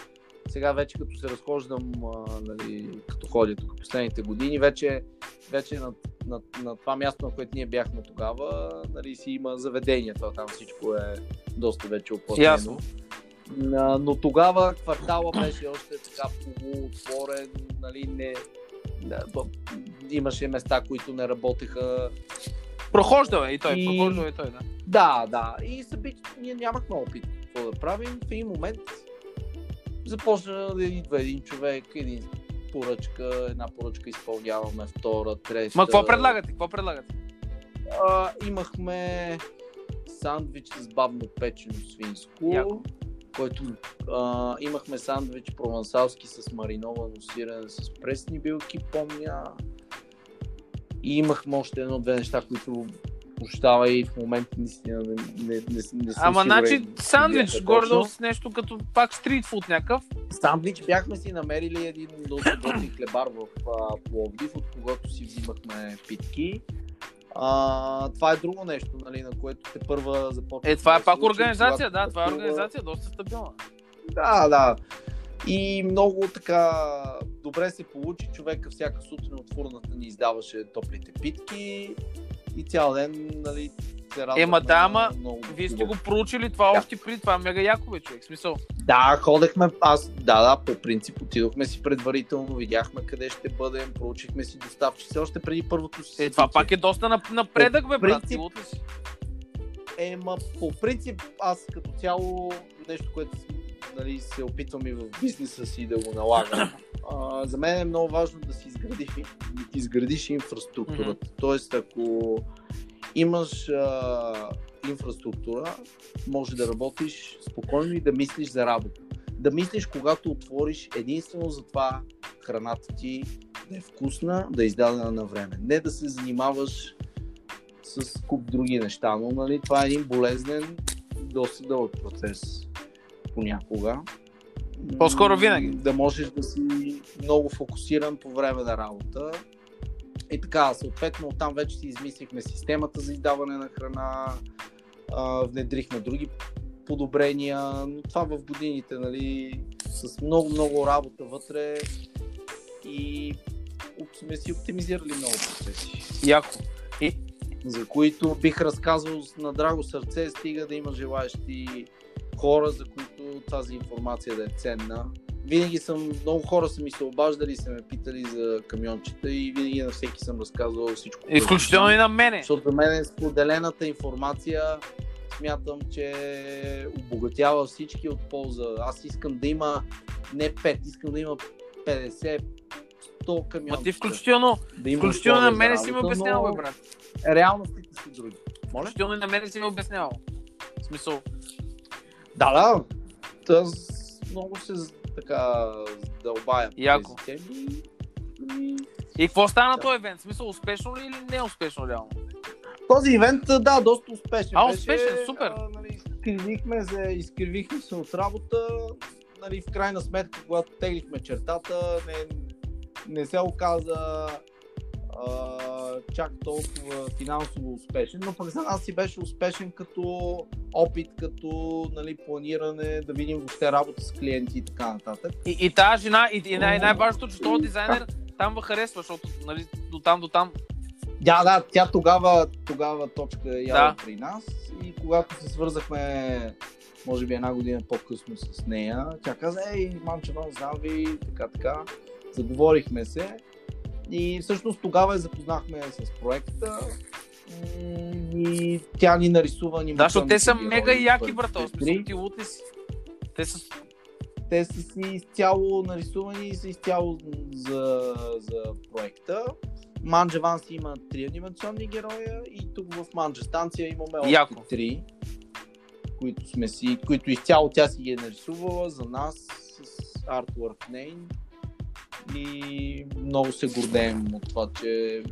сега вече като се разхождам, а, нали, като ходя тук последните години, вече, вече на, на, на това място, на което ние бяхме тогава, нали, си има заведение. Това там всичко е доста вече оплатено. Ясно. А, но тогава квартала беше още така полуотворен, нали, не, да, имаше места, които не работеха. Прохождал е и той, И- прохождал е и той, да. Да, да. И събитието ние нямахме опит какво да правим. В един момент започна да идва един човек, един поръчка, една поръчка изпълняваме, втора, трета. Ма какво предлагате? Какво предлагате? А, имахме сандвич с бабно печено свинско, Яко. който а, имахме сандвич провансалски с мариновано сирене с пресни билки, помня. И имахме още едно-две неща, които прощава и в момента наистина не, не, не, не съм Ама, значи, кои сандвич, точно. с нещо като пак стритфуд някакъв. Сандвич бяхме си намерили един доста готин хлебар в а, Пловдив, от когото си взимахме питки. А, това е друго нещо, нали, на което те първа започва. Е, това е пак организация, когато да, това е организация, доста стабилна. Да, да. И много така добре се получи. Човека всяка сутрин от фурната ни издаваше топлите питки и цял ден, нали, се радвахме. Ема да, ама много Вие сте го проучили това Да. още преди, това мега яко бе, човек. Смисъл. Да, ходехме, аз, да, да, по принцип отидохме си предварително, видяхме къде ще бъдем, проучихме си доставчици още преди първото си. Е, това пак е доста нап- напредък, бе, По брат. принцип-? Ема, по принцип, аз като цяло нещо, което нали, се опитвам и в бизнеса си да го налагам. А, за мен е много важно да си изградиш, да изградиш инфраструктурата. Mm-hmm. Тоест, ако имаш а, инфраструктура, може да работиш спокойно и да мислиш за работа. Да мислиш, когато отвориш единствено за това храната ти да е вкусна, да е издадена на време. Не да се занимаваш с куп други неща, но нали, това е един болезнен, доста дълъг процес понякога. По-скоро винаги. Да можеш да си много фокусиран по време на работа. И така, съответно, там вече си измислихме системата за издаване на храна, внедрихме други подобрения, но това в годините, нали, с много-много работа вътре и сме си оптимизирали много процеси. Яко. И... За които бих разказал на драго сърце, стига да има желаящи хора, за които тази информация да е ценна. Винаги съм, много хора са ми се обаждали, са ме питали за камиончета и винаги на всеки съм разказвал всичко. Изключително и на мене. Защото за мен е споделената информация смятам, че обогатява всички от полза. Аз искам да има не 5, искам да има 50, 100 камиончета. Ма ти включително, да включително на мене си ми обяснявал, бе, брат. Реалностите са други. Моля? Включително и на мене си ми обяснявал. В смисъл, да, да. Аз много се така дълбая Яко. тези теми. И... и какво стана да. този евент? В смисъл, успешно ли или не успешно реално? Този ивент, да, доста успешен. А, успешен, беше, супер. А, нали, изкривихме се, изкривихме се от работа. Нали, в крайна сметка, когато теглихме чертата, не, не се оказа чак толкова финансово успешен, но пък за нас си беше успешен като опит, като нали, планиране, да видим въобще работа с клиенти и така нататък. И, и тази жена, и, и най- най-важното, че този дизайнер там ва харесва, защото нали, до там, до там. Да, да, тя тогава, тогава точка е яла да. при нас и когато се свързахме може би една година по-късно с нея, тя каза, ей, мамче, знам ви, така, така. Заговорихме се и всъщност тогава я запознахме с проекта и тя ни нарисува ни. Да, защото те са мега яки, брато. Смисъл, ти лути си. Те са те са си изцяло нарисувани и са изцяло за, за проекта. Манджа Ванс има три анимационни героя и тук в Манджа станция имаме още Яко. три, които, сме си, които изцяло тя си ги е нарисувала за нас с Artwork Name и много се гордеем от това, че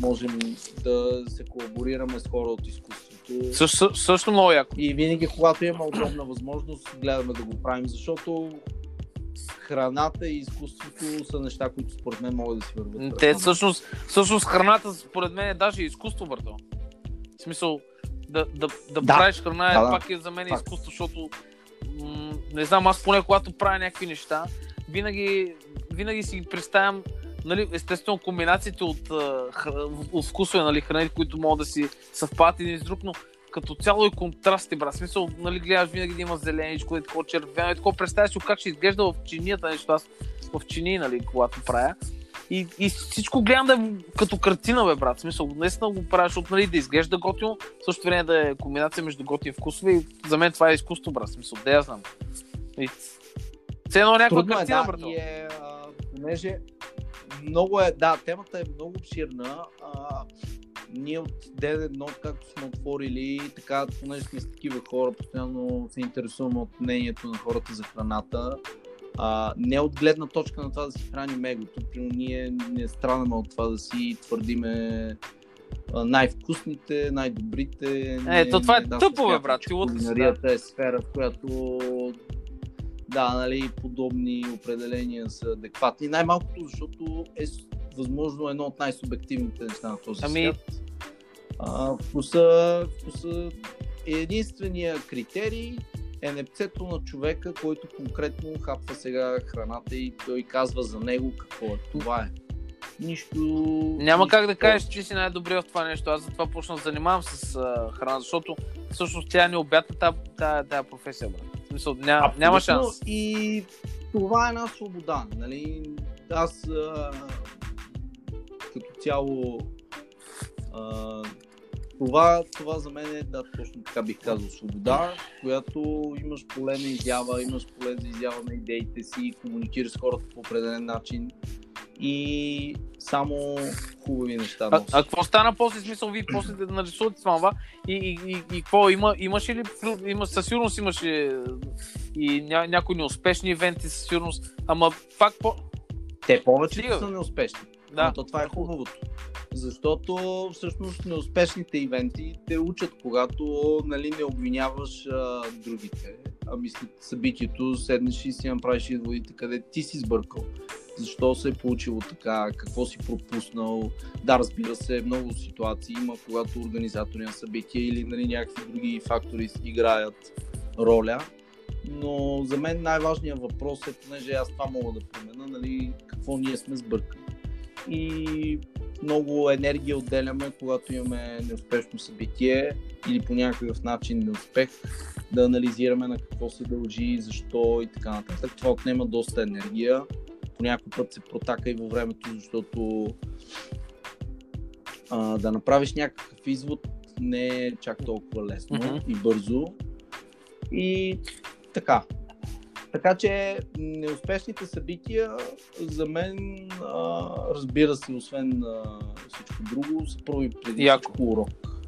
можем да се колаборираме с хора от изкуството. Също, също много яко. И винаги, когато имаме удобна възможност, гледаме да го правим, защото храната и изкуството са неща, които според мен могат да си върват. Те всъщност, всъщност храната според мен е даже изкуство, върто. В смисъл, да, да, да, да. правиш храна да, е, да. пак е за мен пак. изкуство, защото м- не знам, аз поне когато правя някакви неща, винаги винаги си представям нали, естествено комбинациите от, от вкусове нали, храни, които могат да си съвпадат един с друг, но като цяло и контрасти, брат. Смисъл, нали, гледаш винаги да има зеленичко, и такова червено, и такова представяш как ще изглежда в чинията, нещо аз в чини, нали, когато правя. И, и всичко гледам да е като картина, бе, брат. Смисъл, наистина го правя, защото нали, да изглежда готино, в същото време да е комбинация между готини вкусове и за мен това е изкуство, брат. Смисъл, да я знам. И... Цено някаква Трудно картина, е, да, И е, понеже много е, да, темата е много обширна. А, ние от ден едно, както сме отворили, така, понеже сме с такива хора, постоянно се интересуваме от мнението на хората за храната. А, не от гледна точка на това да си храним егото. Ние не страдаме от това да си твърдиме най-вкусните, най-добрите. Ето, това е да, тъпо, бе, брат. Кулинарията е сфера, в която да, нали, подобни определения са адекватни. Най-малкото, защото е възможно едно от най-субективните неща на този ами... свят. А, вкуса, вкуса е единствения критерий е непцето на човека, който конкретно хапва сега храната и той казва за него какво е. Това е. Нищо. Няма нищо как да кажеш, че си най-добре в това нещо. Аз затова почна да занимавам с а, храна, защото всъщност тя не обята тази професия, брат смисъл, ня, няма шанс. И това е една свобода. Нали? Аз а, като цяло а, това, това за мен е, да, точно така бих казал, свобода, която имаш поле на изява, имаш поле за изява на идеите си, комуникираш с хората по определен начин и само хубави неща. А, а какво стана после смисъл? Вие после да нарисувате това и, и, и, и какво? Има, имаше ли? Има, със сигурност имаше и ня, някои неуспешни ивенти, със сигурност. Ама пак по... Те повече са неуспешни. Да. Но то това е хубавото. Защото всъщност неуспешните ивенти те учат, когато нали, не обвиняваш а, другите, ами след събитието седнеш и си направиш изводите къде ти си сбъркал. Защо се е получило така, какво си пропуснал. Да, разбира се, много ситуации има, когато организатори на събития или нали, някакви други фактори играят роля. Но за мен най-важният въпрос е, понеже аз това мога да променя, нали, какво ние сме сбъркали. И много енергия отделяме, когато имаме неуспешно събитие или по някакъв начин неуспех, да анализираме на какво се дължи, защо и така нататък. Това отнема доста енергия. По някой път се протака и във времето, защото а, да направиш някакъв извод не е чак толкова лесно mm-hmm. и бързо. И така, така че неуспешните събития за мен, а, разбира се, освен а, всичко друго, са първи преди Яко. всичко урок.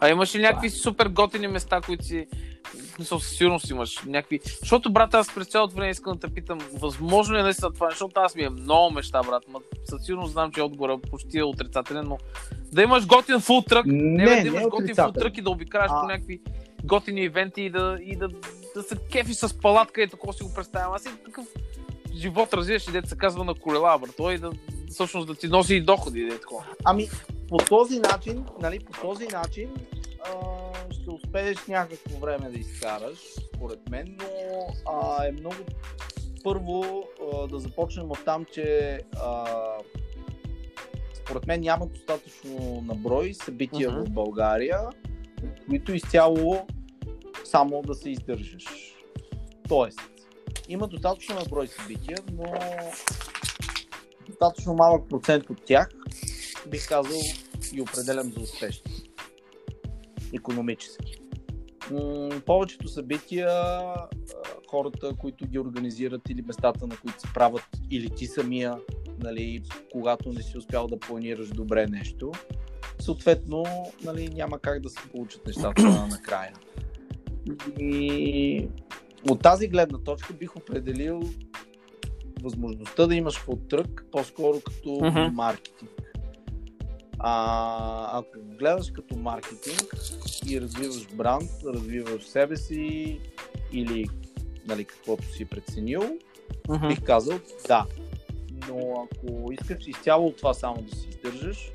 А имаш ли някакви да. супер готини места, които си смисъл, със сигурност имаш някакви. Защото, брат, аз през цялото време искам да те питам, възможно ли е наистина това, защото аз ми е много мечта, брат. Ма, със сигурност знам, че отговора почти е отрицателен, но да имаш готин фултрък, не, не, не да имаш не готин фултрък и да обикараш а... по някакви готини ивенти и да, и да, да се кефи с палатка и такова си го представям. Аз и такъв живот развиваш и дете се казва на колела, брат. Той да, всъщност да ти носи и доходи, и такова. Ами, по този начин, нали, по този начин а, ще успееш някакво време да изкараш, според мен, но а, е много първо а, да започнем от там, че а, според мен няма достатъчно наброй събития uh-huh. в България, които изцяло само да се издържаш. Тоест, има достатъчно наброй събития, но достатъчно малък процент от тях бих казал и определям за успешни. Економически. М- повечето събития, хората, които ги организират или местата, на които се правят, или ти самия, нали, когато не си успял да планираш добре нещо, съответно нали, няма как да се получат нещата накрая. И от тази гледна точка бих определил възможността да имаш фудтрък по-скоро като uh-huh. маркетинг. А, ако гледаш като маркетинг и развиваш бранд, развиваш себе си или нали, каквото си преценил, uh-huh. бих казал да. Но ако искаш изцяло от това само да си издържаш,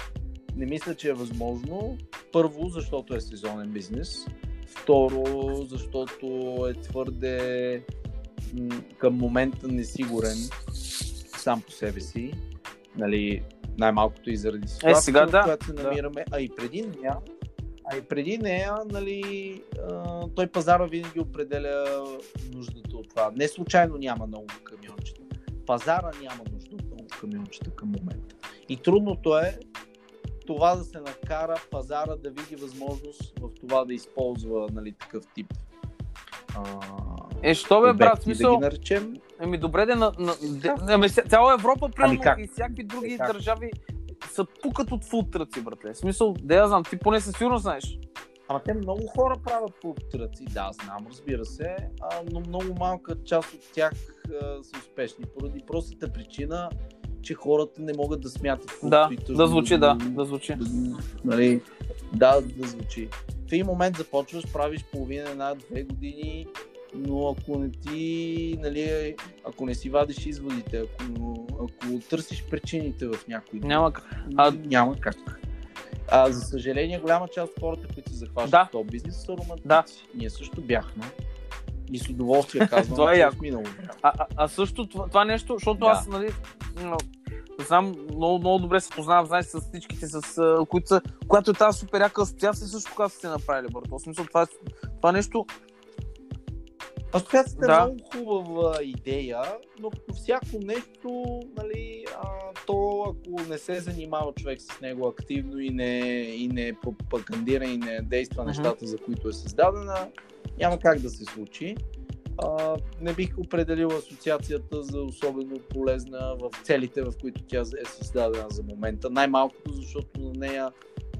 не мисля, че е възможно. Първо, защото е сезонен бизнес. Второ, защото е твърде към момента несигурен сам по себе си. Нали, най-малкото и заради ситуацията, е, сега, да, която се намираме, да. а и преди нея, а и преди нея, нали, той пазара винаги определя нуждата от това. Не случайно няма много камиончета. Пазара няма нужда от много камиончета към момента. И трудното е това да се накара пазара да види възможност в това да използва нали, такъв тип а, е, що бе, брат, смисъл... Да ги наречем. Еми, добре, де, на, на, де, ами, цяла Европа, примерно, ами и всякакви други е, държави са пукат от фултраци, братле. В смисъл, да я знам, ти поне със сигурност знаеш. Ама те много хора правят фултраци, да, знам, разбира се, а, но много малка част от тях а, са успешни, поради простата причина, че хората не могат да смятат. Да, да звучи, да, да звучи. Нали, да, да звучи. В един момент започваш, правиш половина, една, две години, но ако не ти, нали, ако не си вадиш изводите, ако, ако търсиш причините в някой няма. А... Няма как. А, за съжаление, голяма част от хората, които се захващат да. този бизнес, са романтици. Да. Ние също бяхме. И с удоволствие казвам, това е в минало. А, а, а също това, това нещо, защото да. аз, нали, знам, много, много добре се познавам, знаеш, с всичките, с, които са, която е тази супер яка асоциация, също когато сте направили, Бърто. В смисъл, това, е, това нещо, Асоциацията да. е много хубава идея, но като всяко нещо, нали, а, то ако не се занимава човек с него активно и не, и не пропагандира и не действа нещата, за които е създадена, няма как да се случи. А, не бих определил асоциацията за особено полезна в целите, в които тя е създадена за момента. Най-малкото, защото на нея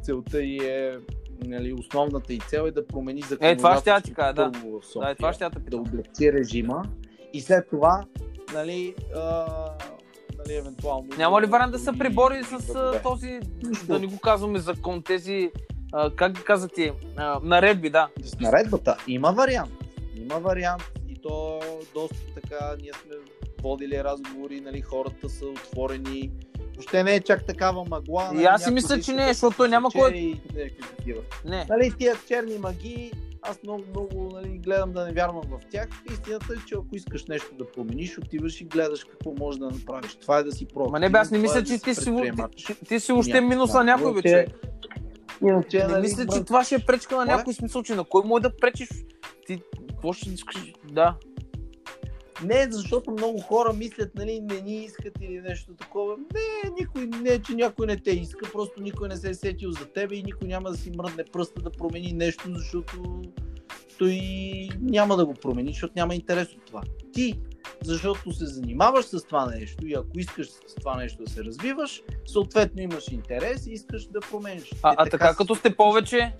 целта и е нали, основната и цел е да промени законодателството. Е, това ще кажа, да. В София, да, това ще я да облегчи режима и след това, нали, а, нали, евентуално... Няма ли вариант да се прибори с да този, да не го казваме закон, тези, а, как ги казвате, а, наредби, да. С наредбата има вариант. Има вариант и то доста така, ние сме водили разговори, нали, хората са отворени, въобще не е чак такава магла. И аз си мисля, че не, защото няма кой. И не. Нали, тия черни магии, аз много, много нали, гледам да не вярвам в тях. Истината е, че ако искаш нещо да промениш, отиваш и гледаш какво можеш да направиш. Това е да си пробваш. Ма не бе, аз не мисля, е че ти, си, ти, ти си още минус на някой вече. Иначе, не нали, мисля, че това ще е пречка на някой смисъл, че на кой може да пречиш? Ти, какво ще искаш? Да. Не, защото много хора мислят, нали, не ни искат или нещо такова. Не, никой, не, че някой не те иска, просто никой не се е сетил за тебе и никой няма да си мръдне пръста да промени нещо, защото той няма да го промени, защото няма интерес от това. Ти, защото се занимаваш с това нещо и ако искаш с това нещо да се развиваш, съответно имаш интерес и искаш да промениш. А, е, а така, така като сте повече,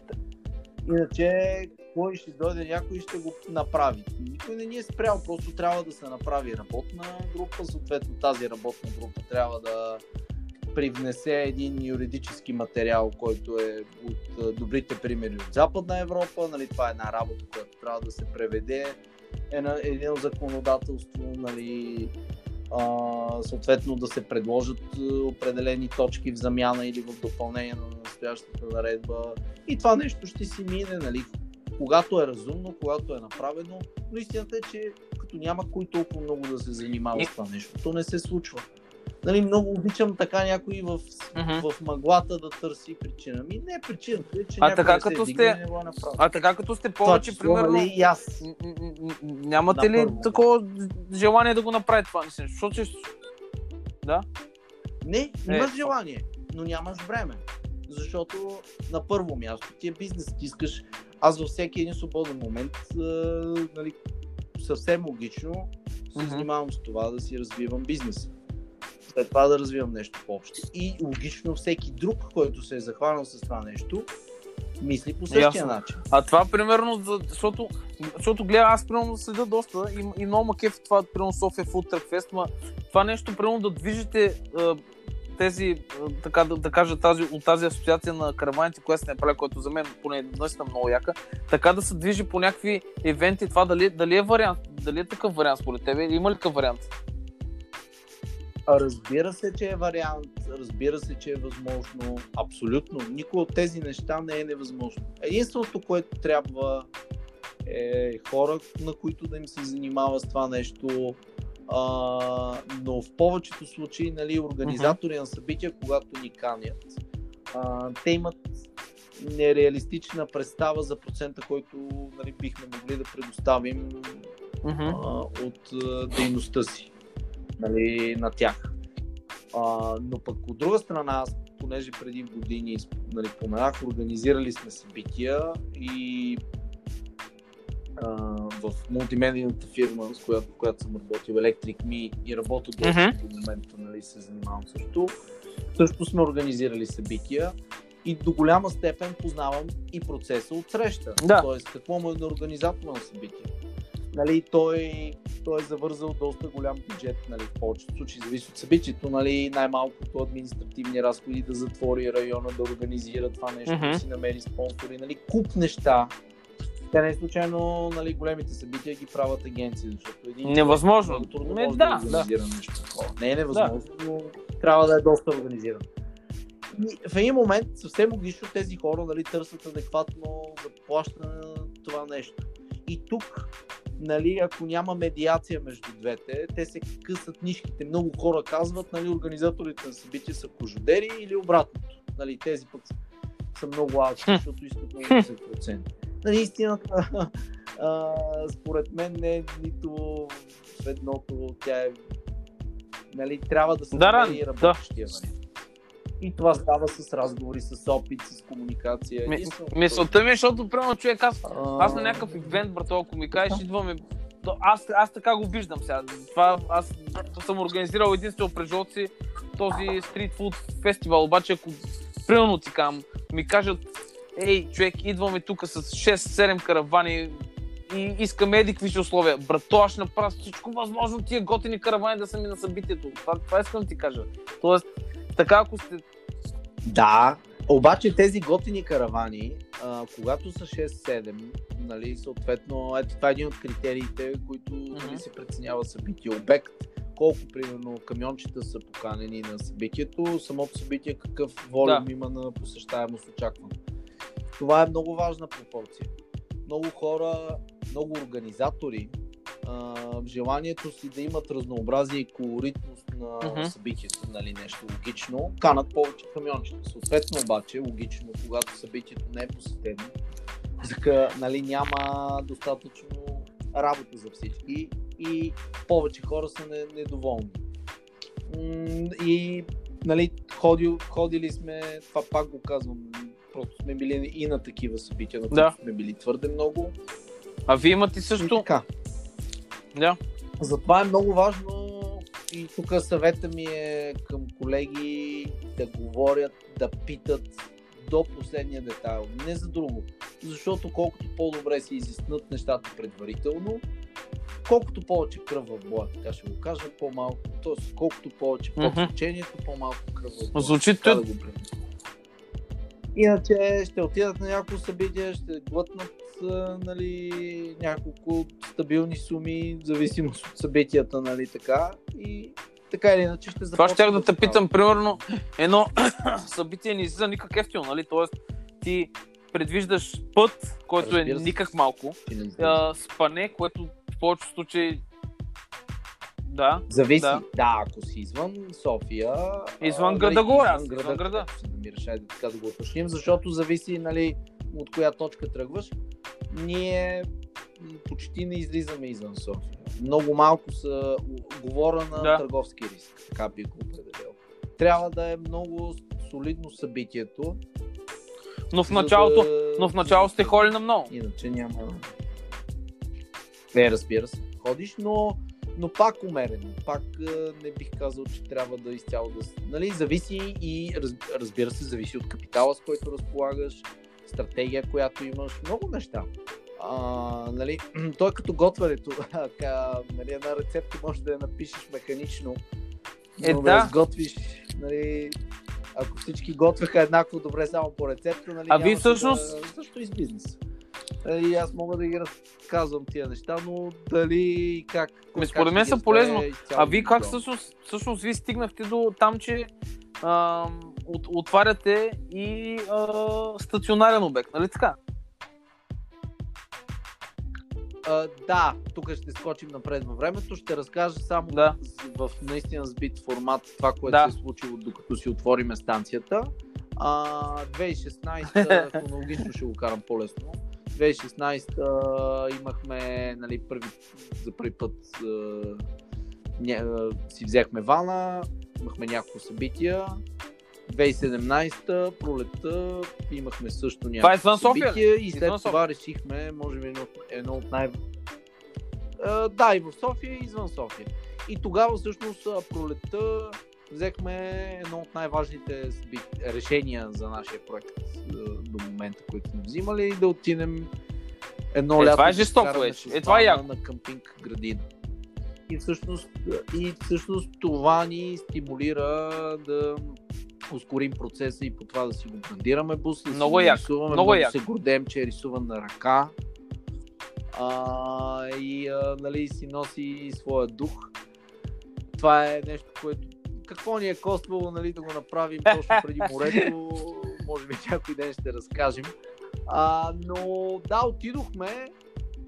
Иначе кой ще дойде някой и ще го направи. Никой не ни е спрял, просто трябва да се направи работна група, съответно тази работна група трябва да привнесе един юридически материал, който е от добрите примери от Западна Европа. Нали, това е една работа, която трябва да се преведе едно законодателство, нали, а, съответно да се предложат определени точки в замяна или в допълнение на настоящата наредба. И това нещо ще си мине, нали, когато е разумно, когато е направено. Но истината е, че като няма кой толкова много да се занимава с това нещо, то не се случва. Нали, много обичам така някой в, uh-huh. в мъглата да търси причина. Ми не е причината, е, че а така, като се сте, не го е А така като сте повече, това, примерно, нали, и аз. нямате ли такова желание да го направите това? Мисля, защото ще... Да? Не, имаш е, желание, но нямаш време. Защото на първо място ти е бизнес, ти искаш аз във всеки един свободен момент, а, нали, съвсем логично се mm-hmm. занимавам с това да си развивам бизнес. След това да развивам нещо по-общо. И логично всеки друг, който се е захванал с това нещо, мисли по същия Ясно. начин. А това примерно, защото, защото гледа, аз примерно следа доста и, и много макев това, примерно София Food Truck Fest, ма това нещо, примерно да движите тези, така да, да кажа, тази, от тази асоциация на караваните, която се направи, което за мен поне е наистина много яка, така да се движи по някакви евенти, това дали, дали е вариант, дали е такъв вариант според тебе, има ли такъв вариант? Разбира се, че е вариант, разбира се, че е възможно, абсолютно. Никой от тези неща не е невъзможно. Единственото, което трябва е хора, на които да им се занимава с това нещо, а, но в повечето случаи нали, организатори uh-huh. на събития, когато ни канят, а, те имат нереалистична представа за процента, който нали, бихме могли да предоставим uh-huh. а, от а, дейността си нали, на тях. А, но пък от друга страна, аз понеже преди години нали, поменах, организирали сме събития и в мултимедийната фирма, с която, която съм работил, Electric Me и работя до uh-huh. момента, нали, се занимавам също. Също сме организирали събития и до голяма степен познавам и процеса от среща. Да. Тоест, какво му е на организатора на събитие. Нали, той, той е завързал доста голям бюджет, нали, в повечето случаи зависи от събитието, нали, най-малкото административни разходи да затвори района, да организира това нещо, uh-huh. да си намери спонсори, нали, куп неща, те не случайно нали, големите събития ги правят агенции, защото един Невъзможно. Човек, трудно Не, да, да организира да. нещо такова. Не е невъзможно, да. но трябва да е доста организиран. И в един момент съвсем логично тези хора нали, търсят адекватно заплащане на това нещо. И тук, нали, ако няма медиация между двете, те се късат нишките. Много хора казват, нали, организаторите на събития са кожудери или обратното. Нали, тези пък са много алчни, защото искат много 10% наистина, а, според мен не е нито в едното, тя е нали, трябва да се Да, намери да. работещия вариант. И това става с разговори, с опит, с комуникация. Ми- Мисълта ми е, защото, примерно, човек, аз, а, аз на някакъв ивент, брато, ако ми кажеш, идваме... Аз, аз така го виждам сега. Това, аз съм организирал единствено през живота си този стрит фуд фестивал, обаче ако примерно ти кам, ми кажат, ей, човек, идваме тук с 6-7 каравани и искаме еди какви условия. Брато, аз ще направя всичко възможно тия готини каравани да са ми на събитието. Това, това искам да ти кажа. Тоест, така ако сте... Да, обаче тези готини каравани, а, когато са 6-7, нали, съответно, ето това е един от критериите, които Мгм. нали, се преценява събитие. Обект, колко примерно камиончета са поканени на събитието, самото събитие какъв волюм Да. има на посещаемост очакван. Това е много важна пропорция. Много хора, много организатори, а, желанието си да имат разнообразие и колоритност на Мгм. събитието, нали, нещо логично, канат повече камиончета. Съответно обаче, логично, когато събитието не е посетено, така, нали, няма достатъчно работа за всички и повече хора са не, недоволни. И нали, ходил, ходили сме, това пак го казвам, просто сме били и на такива събития, на които Да. сме били твърде много. А вие имате И също... така. Да. Затова е много важно и тук съвета ми е към колеги да говорят, да питат до последния детайл. Не за друго. Защото колкото по-добре се изяснат нещата предварително, колкото повече кръв в боя, така ще го кажа, по-малко, т.е. колкото повече Мгм. mm учението, по-малко кръв в боя. Звучи да. Иначе ще отидат на няколко събития, ще глътнат нали, няколко стабилни суми, в зависимост от събитията, нали така. И така или иначе ще Това започнат ще да те питам, примерно, едно събитие не излиза никак ефтино, нали? Тоест, ти предвиждаш път, който е Разбира се. никак малко, а, спане, което в повечето случаи да, Зависи. да. Да. ако си извън София. Извън а, града го, извън извън града. се намираш, айде така да го уточним, защото зависи нали, от коя точка тръгваш. Ние почти не излизаме извън София. Много малко са, говоря на Да. търговски риск, така би го определил. Трябва да е много солидно събитието. но в началото, да- но в началото сте ходили на много. Иначе няма. Не, разбира се, ходиш, но, но пак умерено. Пак не бих казал, че трябва да изцяло да. Нали, зависи и раз, разбира се, зависи от капитала, с който разполагаш, стратегия, която имаш, много неща. А, нали, той като готвенето. Нали, една рецепта може да я напишеш механично, Е, но да. да изготвиш, нали, ако всички готвеха еднакво добре само по рецепта, нали, А нямаше всъщност- Да... Също и с бизнес. И аз мога да ги разказвам тия неща, но дали и как... кой Ами, според мен са полезно. разбере, изцяло А вие как всъщност, всъщност вие стигнахте до там, че а, от, отваряте и а, стационарен обект, нали така? А, да, тук ще скочим напред във времето. Ще разкажа само Да. в наистина сбит формат това, което Да. се е случило докато си отвориме станцията. А, 2016, хронологично ще го карам по-лесно. 2016 имахме нали, първи, за първи път ня, си взехме вана, имахме няколко събития. 2017 пролетта имахме също някакво Това е събитие и след това решихме, може би едно, едно от най... А, да, и в София, и извън София. И тогава всъщност а, пролетта взехме едно от най-важните решения за нашия проект а, до момента, които сме взимали, да отидем едно Е, лято. това е жестоко с Е, това е яко. На къмпинг градина. И всъщност, и всъщност това ни стимулира да ускорим процеса и по това да си го брандираме буса, да Много си як, рисуваме, много як. се гордеем, че е рисуван на ръка а, и а, нали, си носи своя дух. Това е нещо, което какво ни е коствало нали, да го направим точно преди морето, може би някой ден ще разкажем. А, но да, отидохме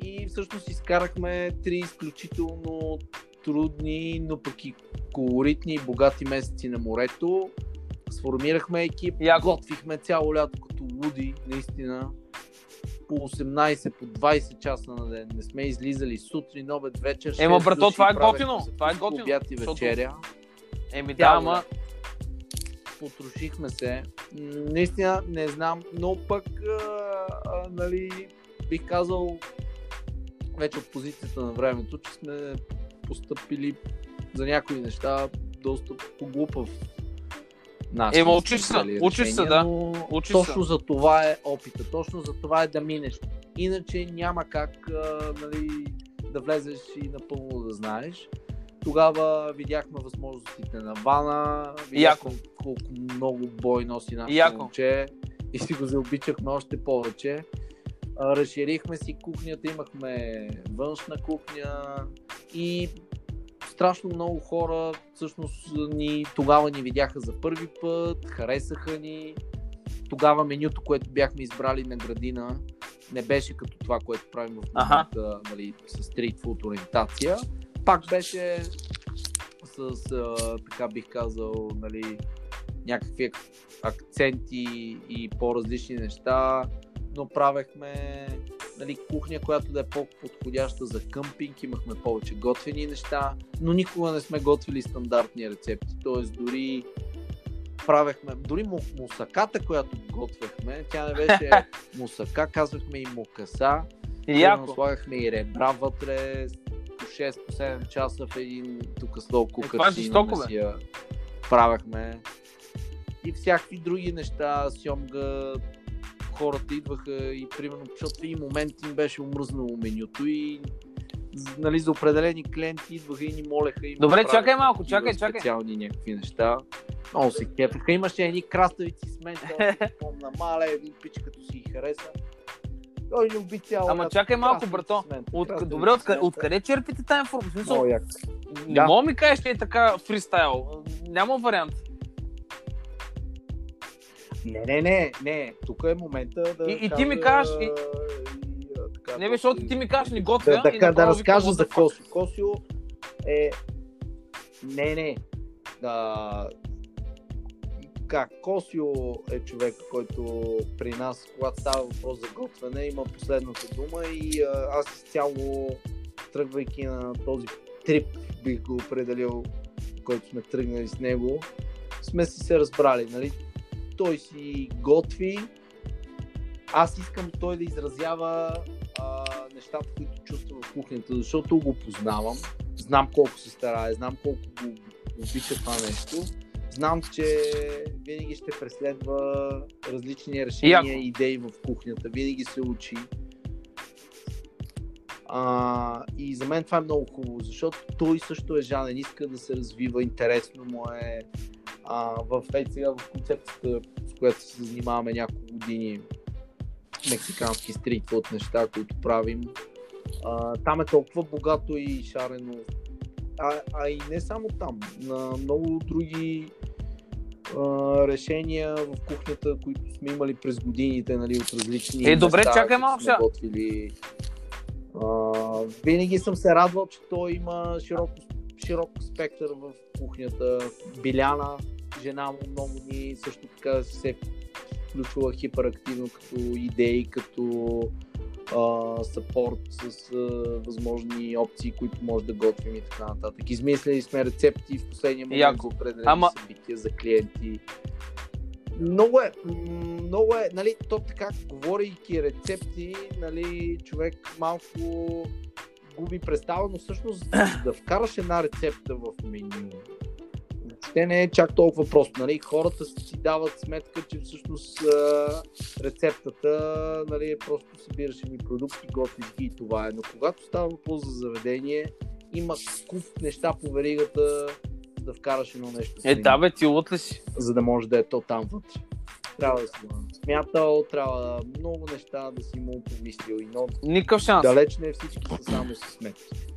и всъщност изкарахме три изключително трудни, но пък и колоритни и богати месеци на морето. Сформирахме екип, Яко. готвихме цяло лято като луди, наистина. По 18, по 20 часа на ден. Не сме излизали сутрин, обед, вечер. Ема, брато, това е готино, това е готино, Обяд и защото- вечеря. Еми да, ама... потрошихме се. Наистина не знам, но пък а, а, нали, бих казал вече от позицията на времето, че сме постъпили за някои неща доста по глупав начин. Ема, учиш се, взели учиш се, да. Учиш точно за това е опита, точно за това е да минеш. Иначе няма как а, нали, да влезеш и напълно да знаеш. Тогава видяхме възможностите на Вана, видяхме колко много бой носи нашето момче и си го заобичахме още повече. Разширихме си кухнята, имахме външна кухня и страшно много хора всъщност ни, тогава ни видяха за първи път, харесаха ни. Тогава менюто, което бяхме избрали на градина, не беше като това, което правим в момента нали, с стритфуд ориентация. Пак беше с, а, така бих казал, нали, някакви ак- акценти и по-различни неща, но правехме нали, кухня, която да е по-подходяща за къмпинг, имахме повече готвени неща, но никога не сме готвили стандартни рецепти, т.е. дори правехме, дори му, мусаката, която готвехме, тя не беше мусака, казвахме и мукаса, Яко. Слагахме и ребра вътре, по 6 по 7 часа в един тук това е кукър си я правехме. И всякакви други неща, сьомга, хората идваха и примерно, защото един момент им беше омръзнало менюто и нали, за определени клиенти идваха и ни молеха. И Добре, чакай малко, чакай, чакай. Специални някакви неща. Много се кефеха. Имаше едни краставици с мен, помна мале, един пич като си ги хареса. Той ни уби цяло. Ама чакай малко, брато. От, добре, откъде, откъде черпите тази информация? Смисъл. Не мога ми кажеш, че е така фристайл. Няма вариант. Не, не, не, не. Тук е момента да. И- и ти ми кажеш, и- така, Не, защото ти ми кажеш, не готвя. Да, да, да, разкажа за. Косио. Косио е. Не, не. Да... Как? Косио е човек, който при нас, когато става въпрос за готвене, има последната дума и аз изцяло, тръгвайки на този трип, бих го определил, който сме тръгнали с него, сме си се разбрали, нали? Той си готви, аз искам той да изразява а, нещата, които чувства в кухнята, защото го познавам, знам колко се старае, знам колко го обича това нещо, знам, че винаги ще преследва различни решения Яко. и идеи в кухнята, винаги се учи. А, и за мен това е много хубаво, защото той също е жанен, иска да се развива, интересно му е. А, в ей сега в концепцията, с която се занимаваме няколко години, мексикански стритфуд неща, които правим. А, там е толкова богато и шарено. А, а и не само там, на много други а, решения в кухнята, които сме имали през годините, нали, от различни Е, добре, места, чакай малко сега. готвили. А, винаги съм се радвал, че той има широк, широк спектър в кухнята. Биляна, жена му много ни също така се включва хиперактивно като идеи, като а, съпорт с а, възможни опции, които може да готвим и така нататък. Измислили сме рецепти в последния момент Яко. за определени Ама- събития за клиенти. Много е, много е, нали, то така, говорейки рецепти, нали, човек малко губи представа, но всъщност да вкараш една рецепта в меню, въобще не е чак толкова просто. Нали? Хората си дават сметка, че всъщност а, рецептата нали, е просто събираш ми продукти, готвиш ги и това е. Но когато става въпрос за заведение, има куп неща по веригата да вкараш едно нещо. Е, да, бе, ти лут ли си? За да може да е то там вътре. Трябва да си смятал, трябва много неща да си му помислил и много Никакъв шанс. далеч не всички са само с сметки.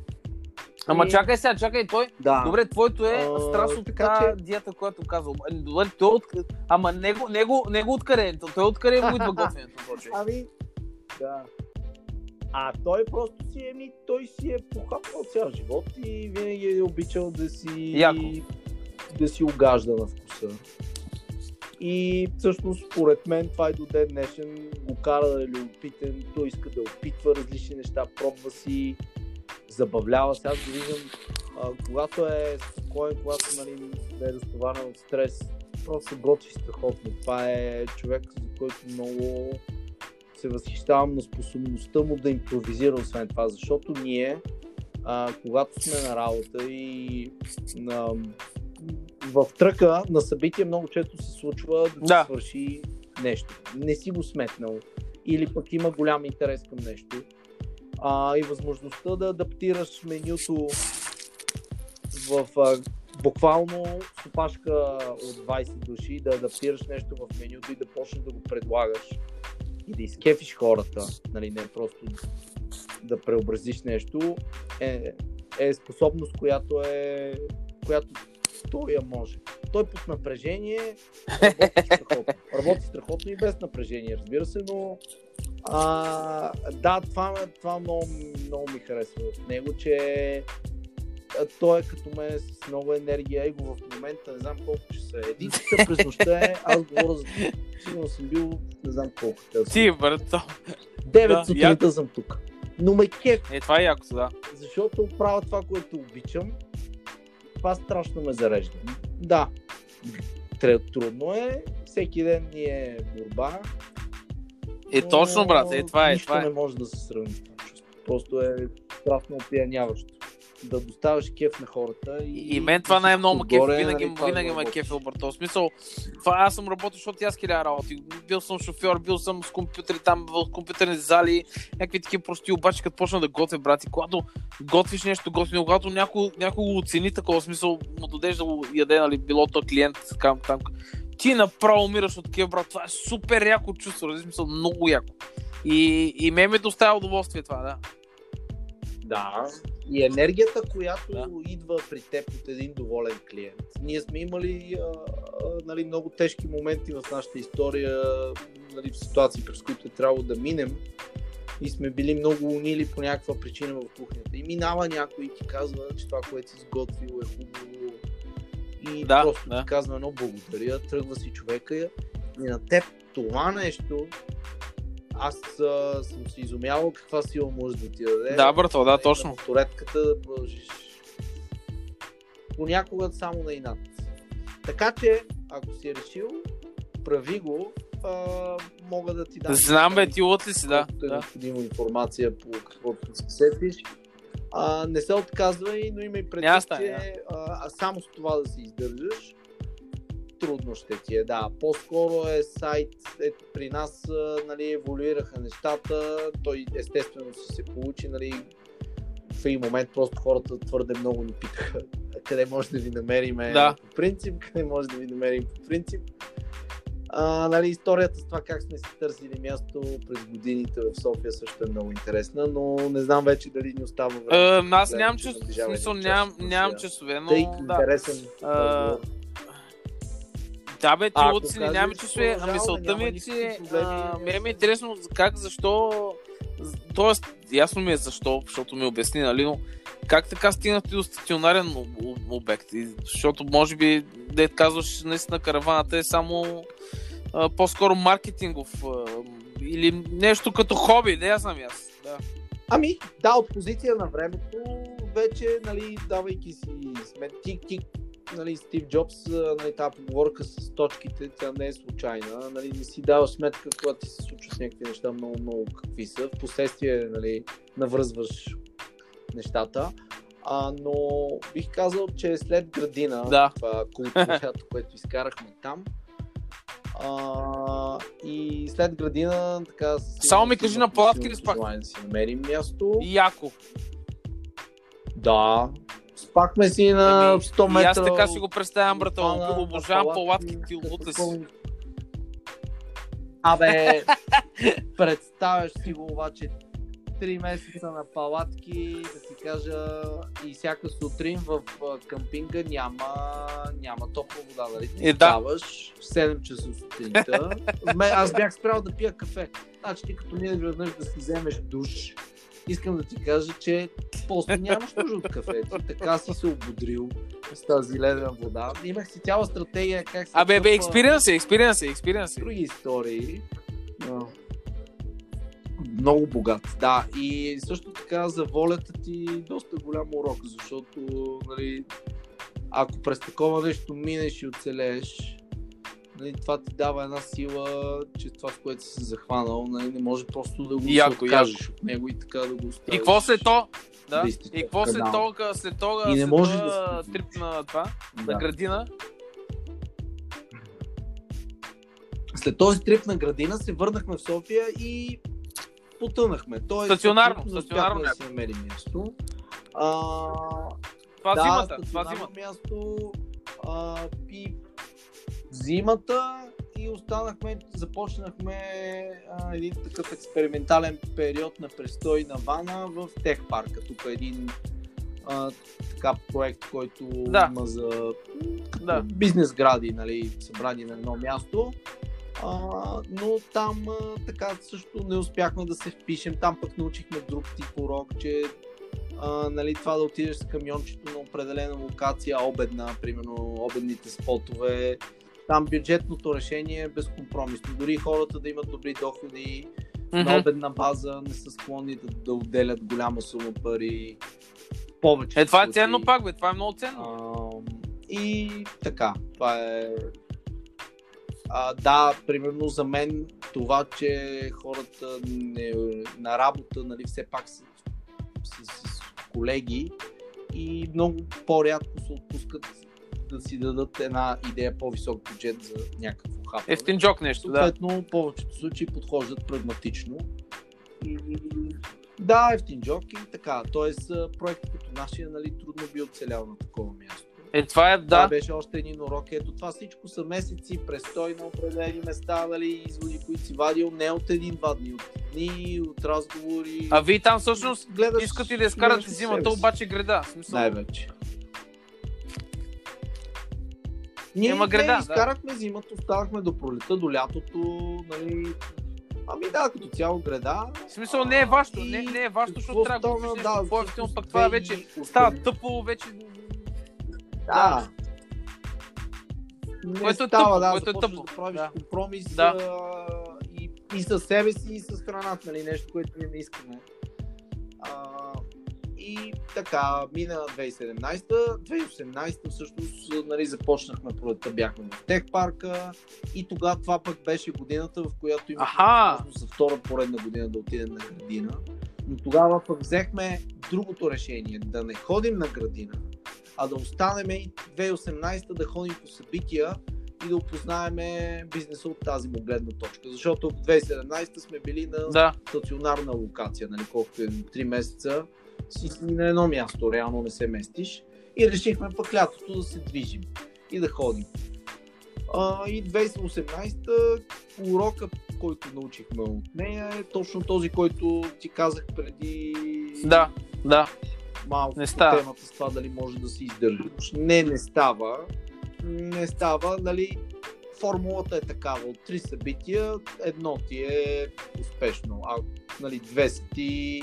Ама И- чакай сега, чакай, той. Да. Добре, твоето е А, страшно така така диета, която казвам. Е, Добре, той от... Ама него, него, него откъде? Той откъде му идва готвенето? този? Ами, да. А той просто си е, ми, той си е похапвал цял живот и винаги е обичал да си, Яко. да си угажда на вкуса. И всъщност, според мен, това и до ден днешен го кара да е любопитен, той иска да опитва различни неща, пробва си, забавлява се. Аз го виждам а, когато е спокоен, когато нали, е разтоварен от стрес, просто се готви страхотно. Това е човек, за който много се възхищавам на способността му да импровизира освен това, защото ние, а, когато сме на работа и на, в тръка на събития много често се случва да, Да. свърши нещо. Не си го сметнал. Или пък има голям интерес към нещо. А, и възможността да адаптираш менюто в а, буквално супашка от 20 души, да адаптираш нещо в менюто и да почнеш да го предлагаш и да изкефиш хората, нали, не просто да преобразиш нещо, е, е способност, която е която той я може. Той под напрежение работи страхотно. Работи страхотно и без напрежение, разбира се, но а, да, това, това много, много ми харесва в него, че той е като мен с много енергия, его в момента не знам колко часа е. Един часа през нощта е, аз говоря за сигурно съм бил не знам колко. Ти, брат, то. 9 Да, сутринта съм тук. Но ме кеф, Е, това е якото, да. защото правя това, което обичам. Това страшно ме зарежда. Да, трудно е, всеки ден ни е борба. Е, но точно, брат, е, това е, Нищо това е. не може да се сравни. Просто е страшно опияняващо. Да доставяш кеф на хората. И, И мен това най-много ме отгоре, винаги, нали, винаги ме работиш. кефи обърто. В смисъл, това аз съм работил, защото аз хиляда работи. Бил съм шофьор, бил съм с компютъри там, в компютърни зали, някакви такива прости, обаче като почна да готвя, брат, и когато готвиш нещо готино, когато някой, някой го оцени такова смисъл, му дадеш да го яде, нали, било то клиент, там, там, ти направо умираш от такива, брат. Това е супер яко чувство, разбираш, смисъл, много яко. И, и ме ми доставя удоволствие това, да. Да. И енергията, която Да. идва при теб от един доволен клиент. Ние сме имали а, а, нали, много тежки моменти в нашата история, нали, в ситуации, през които е трябвало да минем и сме били много унили по някаква причина в кухнята. И минава някой и ти казва, че това, което си сготвил е хубаво. И Да, просто да. ти казва едно благодаря, тръгва си човека и на теб това нещо аз а, съм си изумявал каква сила може да ти даде. Да, брато, да, на точно. Моторетката да продължиш. Понякога само на инат. Така че, ако си е решил, прави го, а, мога да ти дам. Знам, бе, ти лут ли си, да. е да. необходима информация по каквото се сетиш. А, не се отказвай, но има и предвид, стане, че а, само с това да се издържаш, трудно ще ти е. Да, по-скоро е сайт, ето при нас нали, еволюираха нещата, той естествено си се получи, нали, в един момент просто хората твърде много ни питаха къде може да ви намерим Да. по принцип, къде може да ви намерим по принцип. А, нали, историята с това как сме си търсили място през годините в София също е много интересна, но не знам вече дали ни остава време. Е, аз нямам чувство, смисъл, нямам, нямам часове, но Тъй да. интересен А. Да, бе, ти си кажеш, нямаме чувстве. А продължаваме, мисълта ми е, че мен ми е интересно как, защо. Тоест, ясно ми е защо, защото ми обясни, нали, но как така стигнахте до стационарен об- об- обект? И, защото може би, да казваш, наистина караваната е само а, по-скоро маркетингов а, или нещо като хоби, да я знам аз. Да. Ами, да, от позиция на времето, вече, нали, давайки си сметка, ти, ти, нали, Стив Джобс, нали, тази поговорка с точките, тя не е случайна, нали, не си даваш сметка, когато ти се случват някакви неща много, много какви са, в последствие, нали, навръзваш нещата, а, но бих казал, че след градина, Да. това лято, което изкарахме там, а, и след градина, така... Само ми кажи на палатки ли желание Да си намерим място. Яко. Да. Спахме си на Ами, 100 метра. И аз така си го представям, брата. от Обожавам на палатки, ти лут ли си? Абе, представяш си го обаче 3 месеца на палатки, да ти кажа, и всяка сутрин в къмпинга няма, няма топла вода, нали? Ти Е, да. ставаш в 7 часа сутринта. Аз бях спрял да пия кафе. Значи ти като минеш веднъж да си вземеш душ, искам да ти кажа, че после нямаш нужда от кафе. Ти така си се ободрил с тази ледена вода. Имах си цяла стратегия как се Абе, бе, експириенс е, експириенс е, експириенс е. други истории. Но... Много богат, да. И също така за волята ти доста голям урок, защото нали, ако през такова нещо минеш и оцелееш, нали, това ти дава една сила, че това, с което си се захванал, нали, не може просто да го Яко, се откажеш от него и така да го оставиш. И какво след то? Да. И какво в след това, след това, И не може да се трип на това, на Да. градина? След този трип на градина се върнахме в София и потънахме. Тоест, Стационарно, стационарно да си намерим място. А, Това да, зимата, това зимата. място а, и зимата и останахме, започнахме а, един такъв експериментален период на престой на Вана в Тех парка. Тук е един а, така проект, който Да. има за Да. бизнес гради, нали, събрани на едно място. А, но там а, така също не успяхме да се впишем. Там пък научихме друг тип урок, че а, нали, това да отидеш с камиончето на определена локация, обедна, примерно обедните спотове. Там бюджетното решение е безкомпромисно. Дори хората да имат добри доходи, на Мгм. обедна база не са склонни да, да отделят голяма сума пари. Повече. Е, това е ценно пак, бе. Това е много ценно. А, и така, това е. А, да, примерно за мен това, че хората не, на работа, нали, все пак са с, с колеги и много по-рядко се отпускат да си дадат една идея по-висок бюджет за някакво хапване. Ефтин джок нещо, да. Съответно, повечето случаи подхождат прагматично. И, да, ефтин джок и така. Тоест, проект като нашия, нали, трудно би оцелял на такова място. Е, това е, Това да. беше още един урок. Ето това всичко са месеци, престой на определени места, нали, изводи, които си вадил не от един-два дни, от дни, от разговори. А вие там всъщност гледаш, искате да изкарате зимата, обаче греда. В смисъл, Най-вече. Ние Има не греда, да. изкарахме зимата, останахме до пролета, до лятото, нали... Ами да, като цяло греда. в смисъл не е И не, не е вашето, защото трябва да купиш Да, по-ефтино, всъщност пък това вече и става осем. тъпо, вече... Да. Не Което е става, тъпо, да, което е тъпо. да правиш Да. компромис Да. а, и, и с себе си, и с храната, нали, нещо, което ние не искаме. А, и така, мина 2017, 2018 всъщност нали, започнахме пролетта, бяхме в Тех парка и тогава това пък беше годината, в която имахме за втора поредна година да отидем на градина. Но тогава пък взехме другото решение, да не ходим на градина, а да останем и 2018 да ходим по събития и да опознаем бизнеса от тази му гледна точка. Защото в 2017 сме били на Да. стационарна локация, нали, колкото е 3 месеца, си си на едно място, реално не се местиш. И решихме пък лятото да се движим и да ходим. А, и 2018 урока, който научихме от нея е точно този, който ти казах преди Да, да. малко Не става. темата с това дали може да се издържаш. Не, не става. Не става, нали, формулата е такава. От три събития, едно ти е успешно, а нали, две са ти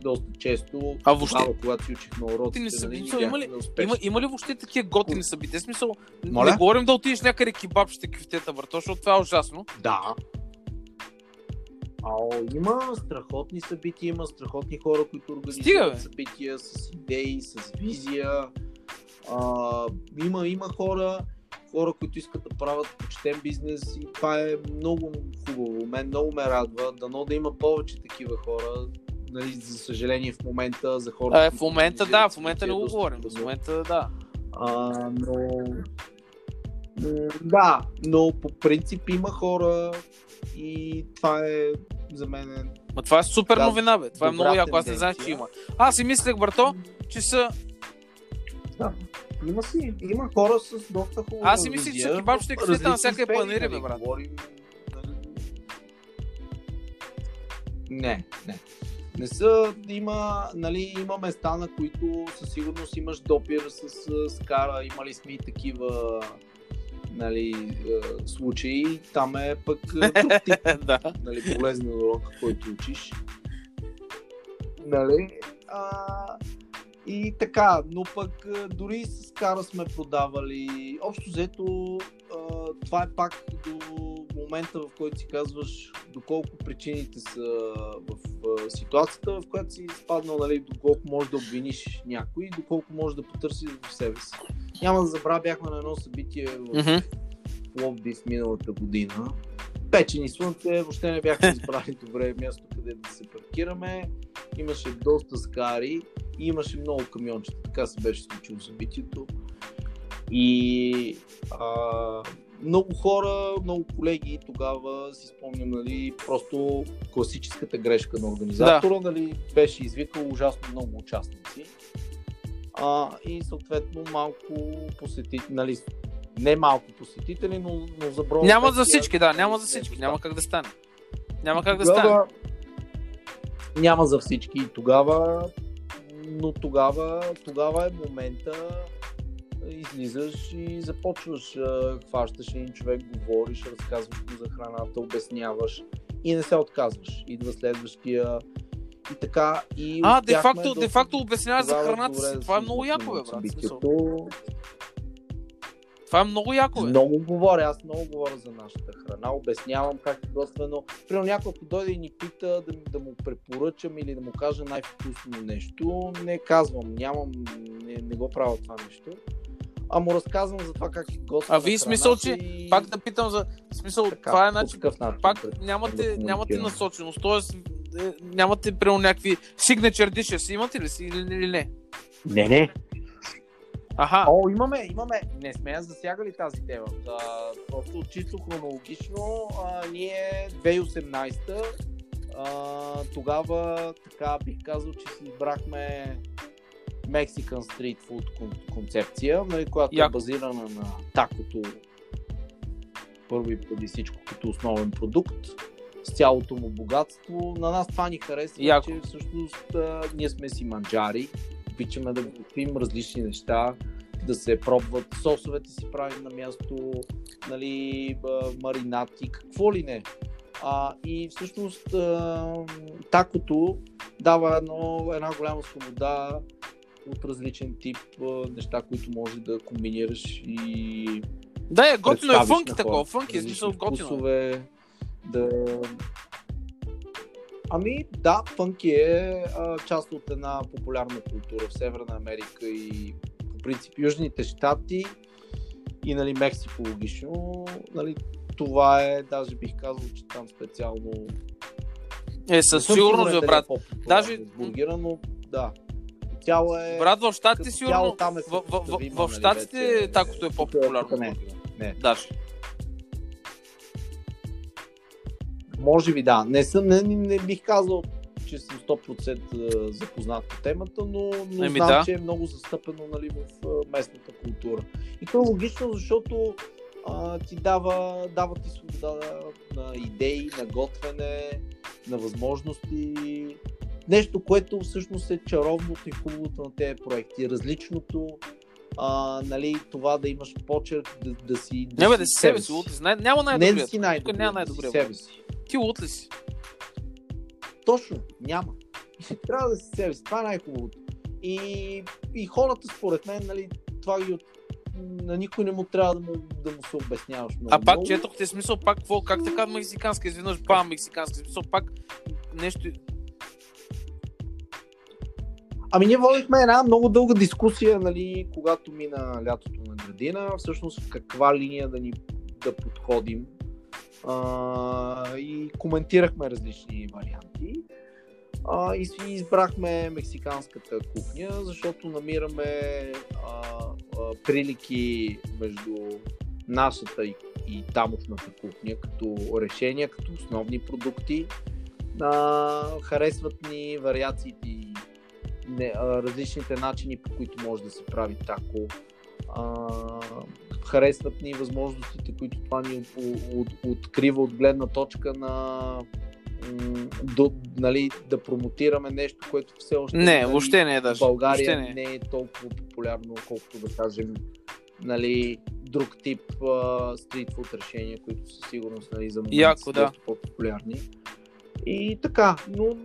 доста често, А въобще- тогава, когато си учихме уроците, Ти не са- нали, има ли-. Има, има ли въобще такива готини събития? В Смисъл, Моля? не говорим да отидеш някъде кебабчета, кюфтета, брато, защото това е ужасно. Да. Ао, има страхотни събития, има страхотни хора, които Стига, организират бе. събития с идеи, с визия. А, има, има хора, хора, които искат да правят почтен бизнес и това е много хубаво. Мен много ме радва. Дано да има повече такива хора. Нали, за съжаление в момента за хората. Е, в момента да, в момента събития не е го говорим. В момента да. А, но... Да, но по принцип има хора и това е за мен е Ма това е супер Да, новина, бе. Това е много яко. Аз не знаех, че има. Аз си мислех, брато, че са... Да. Има си, има хора с доста хубава Аз си мислех, че визия кебабчета и на всяка е сфери, панери, бе, нали, брат. Нали. Не, не. Не са, има, нали, има места, на които със сигурност имаш допир с, с скара, имали сме и такива нали, е, случаи. Там е пък е, друг тип да. нали, полезен урок, който учиш. Нали? А, и така, но пък а, дори с кара сме продавали. Общо взето, а, това е пак до момента, в който си казваш доколко причините са в ситуацията, в която си спаднал, нали, доколко можеш да обвиниш някой доколко можеш да потърсиш в себе си. Няма да забравя, бяхме на едно събитие в Мгм. Пловдив миналата година. Печени слънце, въобще не бяхме избрали добре място къде да се паркираме. Имаше доста скари и имаше много камиончета. Така се беше случило събитието. И а, много хора, много колеги тогава си спомням, нали, просто класическата грешка на организатора, нали, беше извикал ужасно много участници. А, и съответно малко посетители, нали, не малко посетители, но, но за броя. Няма пет за хиляди всички, да, няма за всички. Няма как да стане. Няма как да стане. Няма за всички и тогава, но тогава, тогава е момента излизаш и започваш, хващаш един човек, говориш, разказваш му за храната, обясняваш и не се отказваш. Идва следващия и така. И А, успяхме де-факто, доста де-факто обясняваш за храната си. да Това е много яко, бе, брат. Събитието. Това е много яко, бе. Много говоря, аз много говоря за нашата храна, обяснявам как е готвено. Примерно някой ако дойде и ни пита да, да му препоръчам или да му кажа най-вкусно нещо, не казвам, нямам, не, не го правя това нещо. А му разказвам за това как е готвена А вие смисъл, че и... Пак да питам за... Смисъл, Така, това е начин... начин. Пак да нямате, комуникирам. нямате насоченост, т.е. нямате примерно някакви signature dishes, имате ли си или, или не? Не, не. Аха, О, имаме, имаме. Не сме я засягали тази тема. Да, просто чисто хронологично, а, ние 2018 а, тогава така бих казал, че си избрахме Mexican Street Food кон- концепция, нали, която Яко. е базирана на такото първо и преди всичко като основен продукт с цялото му богатство. На нас това ни харесва, Яко. че всъщност а, ние сме си манджари, обичаме да готвим различни неща, да се пробват сосовете си правим на място, нали, маринати, какво ли не. А, и всъщност а, такото дава едно, една голяма свобода от различен тип неща, които може да комбинираш и да, е готино е фънки на такова, фънки, Различни смисъл готино. е. вкусове, да... Ами да, фънки е а, част от една популярна култура в Северна Америка и по принцип Южните щати и нали, Мексико логично. Нали, това е, даже бих казал, че там специално... Е, със сигурност, дали брат. Е Даже- бургера, но да. Цяло е... Брат, в като сигурно... цяло там е В, в, в, в нали, Штатите вече. такото е по-популярно. Не. Не. Даже. Може би да. Не, съм, не, не бих казал, че съм 100% запознат по темата, но, но Еми знам, да. че е много застъпено нали, в местната култура. И то е логично, защото а, ти дава, дава ти свобода на идеи, на готвене, на възможности. Нещо, което всъщност е чаровното и хубавото на тези проекти. Различното, а, нали, това да имаш почерк, да, да си. Не бе, си да си себе си, лут. Най- Няма Не най-добрия. да си най-добрият, няма да си най-добрия. себе си. Ти лут ли си? Точно, няма. Трябва да си себе си. Това е най-хубавото. И, и хората, според мен, нали, това ги от... на никой не му трябва да му, да му се обясняваш много. А пак много. четох те смисъл, пак какво, как така мексиканска, изведнъж бам, мексиканска, смисъл пак нещо... Ами ние водихме една много дълга дискусия, нали, когато мина лятото на градина, всъщност в каква линия да ни да подходим. А, и коментирахме различни варианти. А, и си избрахме мексиканската кухня, защото намираме а, а, прилики между нашата и, и тамошната кухня като решения, като основни продукти. А, харесват ни вариациите и не, а, различните начини, по които може да се прави тако. А, харесват ни възможностите, които това ни от, от, открива от гледна точка на до, нали, да промотираме нещо, което все още Не, нали, въобще не е в даже. България Въобще не. не. е толкова популярно, колкото да кажем нали, друг тип а, стритфуд решения, които със сигурност нали, за момента Яко, са да. по-популярни. И така, но,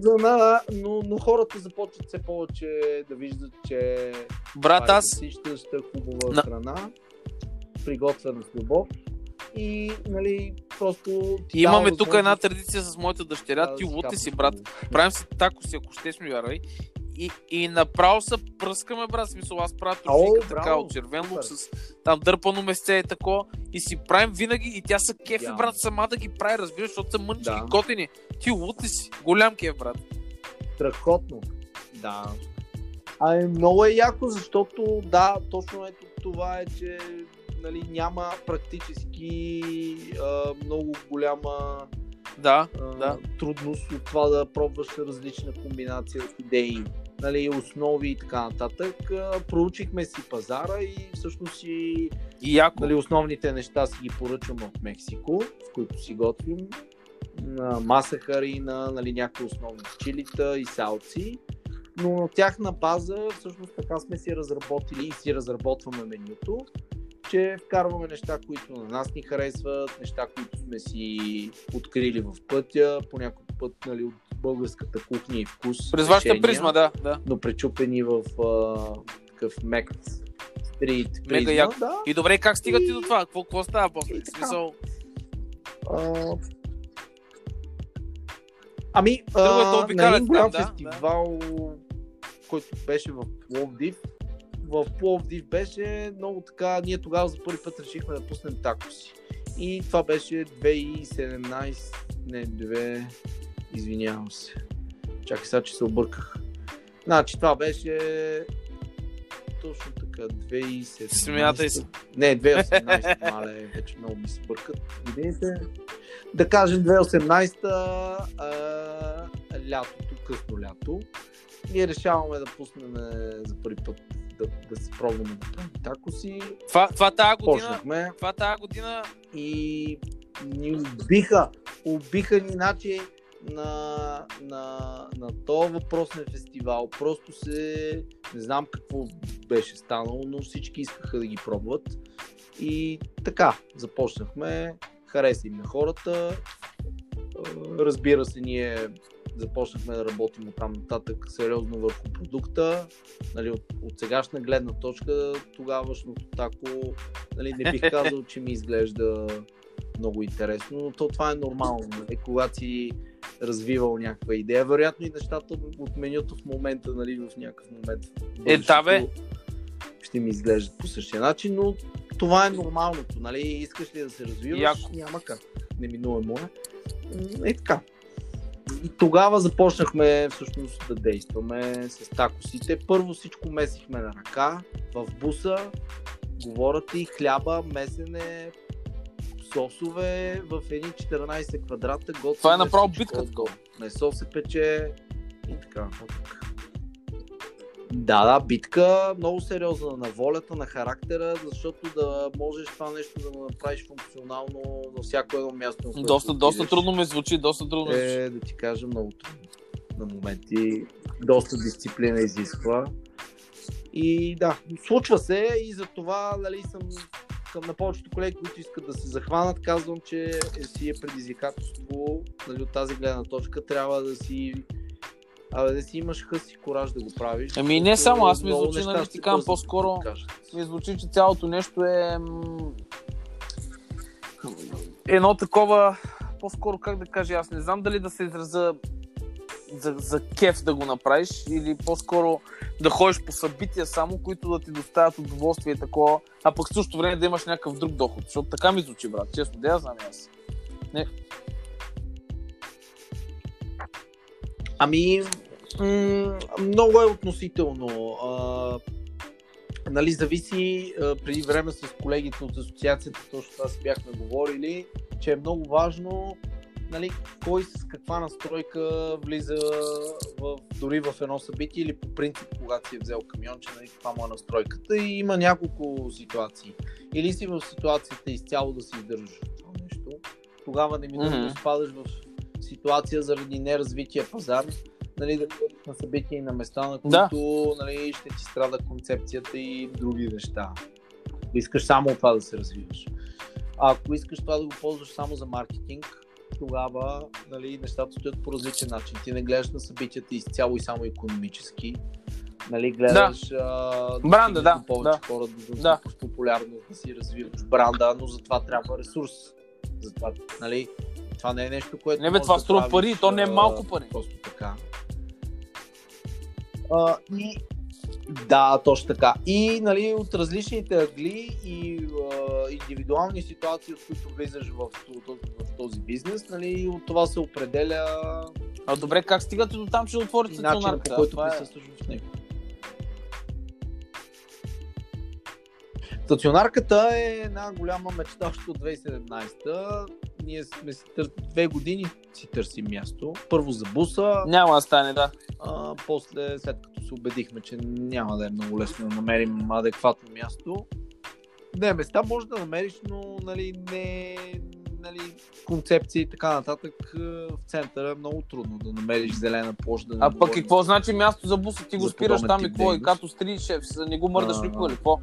за на, но, но хората започват все повече да виждат, че Брат, е аз... засищаща, хубава На- храна, приготвена с любов. И, нали, просто... ти имаме тук една традиция с моята дъщеря. да Ти лути си, брат. Правим си тако си, ако ще ми вярвай. И, и направо се пръскаме, брат. Смисъл, аз правя Ало, трошика така браво, от червен лук с там дърпано месце и тако. И си правим винаги и тя се кефи, Идеално. брат, сама да ги прави, разбираш, защото са мънички, Да. готини. Ти лути си. Голям кеф, брат. Страхотно. Да. Ами много е яко, защото да, точно ето това е, че нали, няма практически а, много голяма Да, а, да. трудност от това да пробваш различна комбинация от идеи, нали, основи и така нататък. Проучихме си пазара и всъщност си И яко. нали, основните неща си ги поръчваме от Мексико, в които си готвим. На маса харина, нали, някои основни чилита и салци. Но на тяхна база всъщност така сме си разработили и си разработваме менюто, че вкарваме неща, които на нас ни харесват, неща, които сме си открили в пътя, по някой път нали, от българската кухня и вкус. През вашата призма, да, да. Но пречупени в а, такъв мек стрит призма. Мега яко. Да, И добре, как стига ти И- до това? Какво, какво става после? и смисъл, А, Ами, да а, на един голям да, фестивал, който беше в Пловдив, в Пловдив беше много така, ние тогава за първи път решихме да пуснем такоси. И това беше 2017, не, 2, извинявам се. Чакай сега, че се обърках. Значи това беше точно така, 2017. Смятай се. Не, 2018, мале, вече много ми се бъркат годините. Да кажем 2018 а, лятото, късно лято. Ние решаваме да пуснем за първи път да, да се пробваме да правим такоси. това, това тази година, Почнахме това тази година и ни убиха, убиха ни значи на, на, на този въпросен фестивал. Просто се, не знам какво беше станало, но всички искаха да ги пробват. И така, започнахме, хареса им на хората. Разбира се, ние започнахме да работим от там нататък сериозно върху продукта. Нали, от, от сегашна гледна точка, тогавашното тако, нали, не бих казал, че ми изглежда много интересно, но то това е нормално. Нали, когато си развивал някаква идея, вероятно и нещата от менюто в момента, нали, в някакъв момент. Е, да, бе. Ще ми изглеждат по същия начин, но това е нормалното, нали? Искаш ли да се развиваш? Яко. Няма как. Неминуемо е. М, Е така. И тогава започнахме всъщност да действаме с такосите. Първо всичко месихме на ръка, в буса, говорят и хляба, месене, сосове в едни 14 квадрата. Готвим Това е направо битка. Месо се пече и така нататък. Да, да, битка, много сериозна на волята, на характера, защото да можеш това нещо да го направиш функционално на всяко едно място. доста, доста трудно ми звучи, доста трудно. Е, да ти кажа, много трудно. На моменти доста дисциплина изисква. И да, случва се и за това нали, съм към на повечето колеги, които искат да се захванат, казвам, че си е предизвикателство нали, от тази гледна точка. Трябва да си Абе, да си имаш хъс и кораж да го правиш. Ами не само, аз ми звучи, нали, ти казвам по-скоро- ми звучи, че цялото нещо е едно такова, по-скоро как да кажа, аз не знам дали да се израза за, за кеф да го направиш или по-скоро да ходиш по събития само, които да ти доставят удоволствие и такова, а пък в същото време да имаш някакъв друг доход, защото така ми звучи, брат, честно, да я знам аз. Ами, м- много е относително. А, нали, зависи, а, преди време с колегите от асоциацията, точно това си бяхме говорили, че е много важно нали, кой с каква настройка влиза в, дори в едно събитие или по принцип, когато си е взел камионче, нали, каква му е настройката и има няколко ситуации. Или си в ситуацията изцяло да се издържаш това нещо, тогава не минува Мгм. да спадаш в ситуация заради неразвития пазар, нали, да на събития и на места, на Да. които нали, ще ти страда концепцията и други неща. Ако искаш само това да се развиваш. А ако искаш това да го ползваш само за маркетинг, тогава нали, нещата стоят по различен начин. Ти не гледаш на събитията изцяло и само економически. Нали, гледаш а, Бранда, да, повече да. хора, да Да. да. популярност, да си развиваш бранда, но за това трябва ресурс. Затова, нали, това не е нещо, което. Не, бе, това да струва пари, то не е малко пари. Просто така. А, и да, точно така. И нали, от различните агли и а, индивидуални ситуации, от които влизаш в, в, в този бизнес, нали, от това се определя А добре, как стигате до там, че отворите и начинът по стационарката? който е- присъстваш в него. Стационарката е една голяма мечта още от 2017. Ние сме си тър... две години си търсим място. Първо за буса, Няма да стане, да. а, после след като се убедихме, че няма да е много лесно да намерим адекватно място. Не, места може да намериш, но нали, не нали, концепции и така нататък в центъра е много трудно да намериш зелена площ. Да А пък какво значи място за буса? Ти го спираш там и какво? И като стри шеф, не го мърдаш никога а. или какво?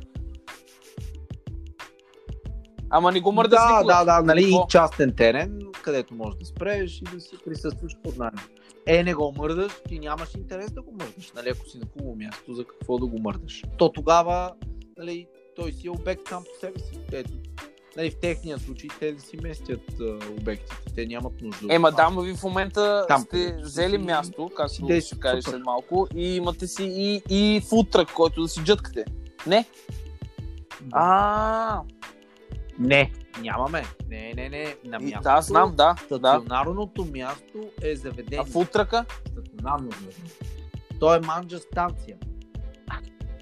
Ама не го мърдаш да, никога. да, да, нали, Какво? и частен терен, където можеш да спреш и да си присъстваш под найем. Е, не го мърдаш, ти нямаш интерес да го мърдаш, нали, ако си на хубаво място, за какво да го мърдаш. То тогава, нали, той си е обект сам по себе си. Ето, нали, в техния случай те да си местят а, обектите, те нямат нужда. Ема да, ма ви в момента Там, сте взели място, както действат ще кажеш след малко, и имате си и, и футрък, който да си джъткате. Не? А, Не, нямаме. Не, не, не. На място. да, знам, да, да. Стационарното място е заведение. А футръка? стационарно заведение. То е манджа станция.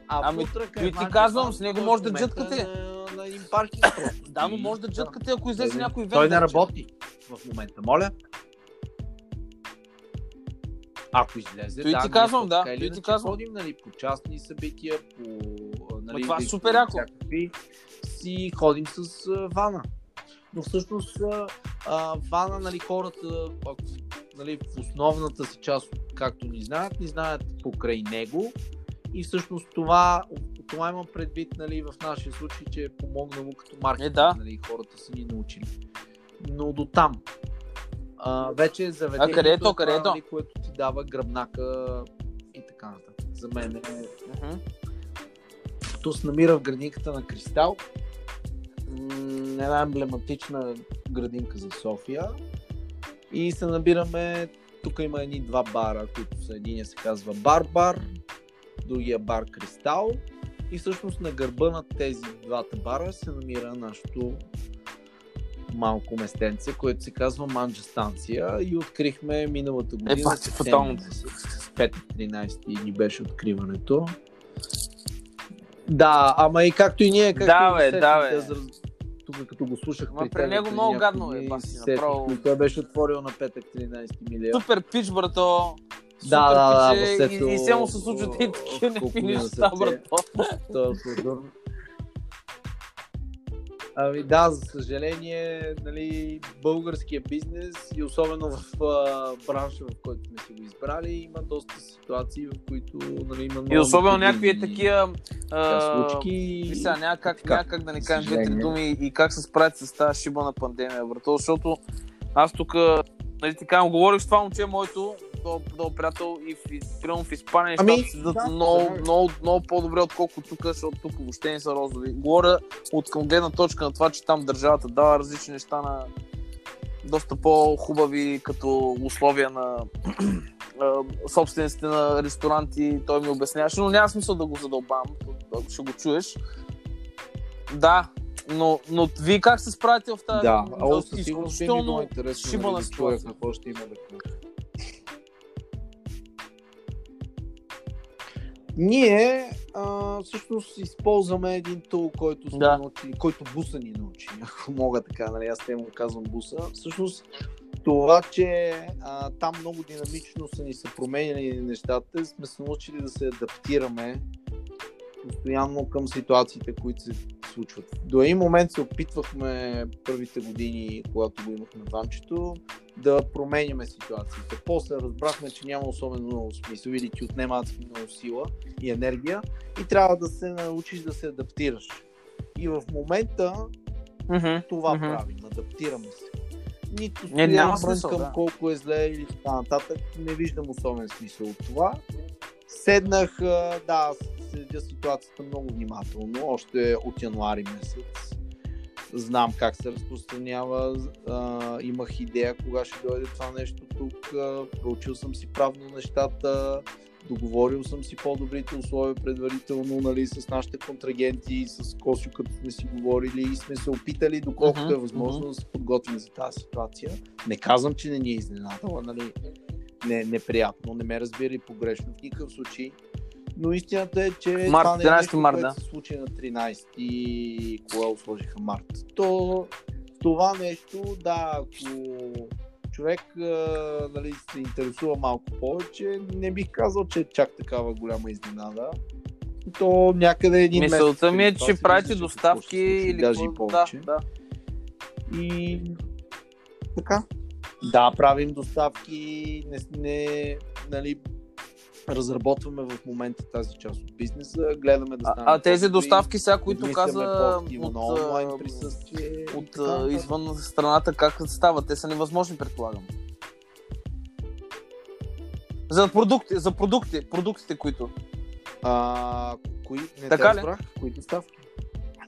А Ами, футръка той е ти казвам, с него той може в да момента джъткате. е На, на един паркинг просто. Да, но може да джъткате, ако излезе Той някой Той не работи в момента, моля. Ако излезе, Той да, ти казвам, да, той ти казвам. Ходим, нали, по частни събития, по... Нали, това е да- супер яко. всякакви, си ходим с а, вана. Но всъщност а, вана, нали, хората, ако, нали, в основната си част, както ни знаят, ни знаят покрай него. И всъщност това, това имам предвид нали, в нашия случай, че е помогнало като маркетинг. Е, да. Нали, хората са ни научили. Но до там. А, вече е заведението, А къде е то, къде е то? Нали, което ти дава гръбнака и така нататък. За мен е... Мгм. То се намира в градинката на Кристал. Една емблематична градинка за София. И се набираме... Тук има едни два бара, които са. Единия се казва Бар-бар, другия бар Кристал. И всъщност на гърба на тези двата бара се намира нашето малко местенце, което се казва Манджа станция и открихме миналата година. Е, пак е септември фатално. месец. 5-13 ни беше откриването. Да, ама и както и ние, както Да, и бе, да, бе. за- Тук като го слушах Ма при при него много гадно е, баси, се направо. и Той беше отворил на петък 13 милиона. Супер пич, брато. Да, да, да, пич е, и, и все му се случват и такива нефини неща, брато. Това е. Ами да, за съжаление, нали, българския бизнес и особено в а, бранша, в който сме си го избрали, има доста ситуации, в които нали, има много И особено някакви такива... така, а, случки. Сега няма как, Така, няма как да не кажем две-три съжаление. думи и как се справят с тази шиба на пандемия, брато, защото аз тук, нали казвам, говорих с това момче, моето, до, до приятел и в, примерно в Испания Ами, нещата седат да, много, да. много, много по-добре, отколкото тук, защото тук въобще не са розови. Говоря от към гледна точка на това, че там държавата дава различни неща на доста по-хубави като условия на собствениците на ресторанти, той ми обясняваше, но няма смисъл да го задълбавам, ще го чуеш. Да, но, но вие как се справите в тази Да, а със сигурност ще е много изключително интересно шибана нали, ситуация? какво ще има да Ние а, всъщност използваме един тул, който, сме Да. научили, който буса ни научи, ако мога така, нали, аз те му казвам буса. Всъщност това, че а, там много динамично са ни се променяли нещата, сме се научили да се адаптираме постоянно към ситуациите, които се случват. До един момент се опитвахме първите години, когато го имахме ванчето, да променяме ситуациите. После разбрахме, че няма особено много смисъл или ти отнема много сила и енергия и трябва да се научиш да се адаптираш. И в момента Мгм, това мгм. правим, адаптираме се. Нито Не, няма смисъл, брънкам да. колко е зле или така нататък. Не виждам особен смисъл от това. Седнах, да, следя ситуацията много внимателно, още от януари месец. знам как се разпространява, а, имах идея кога ще дойде това нещо тук, а, проучил съм си правно нещата, договорил съм си по-добрите условия предварително нали, с нашите контрагенти, с Косио, като сме си говорили и сме се опитали, доколкото Мгм, е възможно да се подготвим за тази ситуация. Не казвам, че не ни е изненадала, нали, не, неприятно, не ме разбира и погрешно в никакъв случай. Но истината е, че Март, това не е 13 нещо, март, което да. се случи на 13 и кога сложиха март. То, това нещо, да, ако човек а, нали, се интересува малко повече, не бих казал, че е чак такава голяма изненада. То някъде един месец. Мисълта ми е, че правите доставки или даже и какво- да, повече. да. И така. Да, правим доставки, не, не нали, разработваме в момента тази част от бизнеса, гледаме да А, станем а тези доставки сега, които каза от, онлайн а, присъствие. от така а, извън страната, как стават? Те са невъзможни, предполагам. За продукти, за продукти, продуктите, които. А, кои, не Така те разбрах, кои доставки?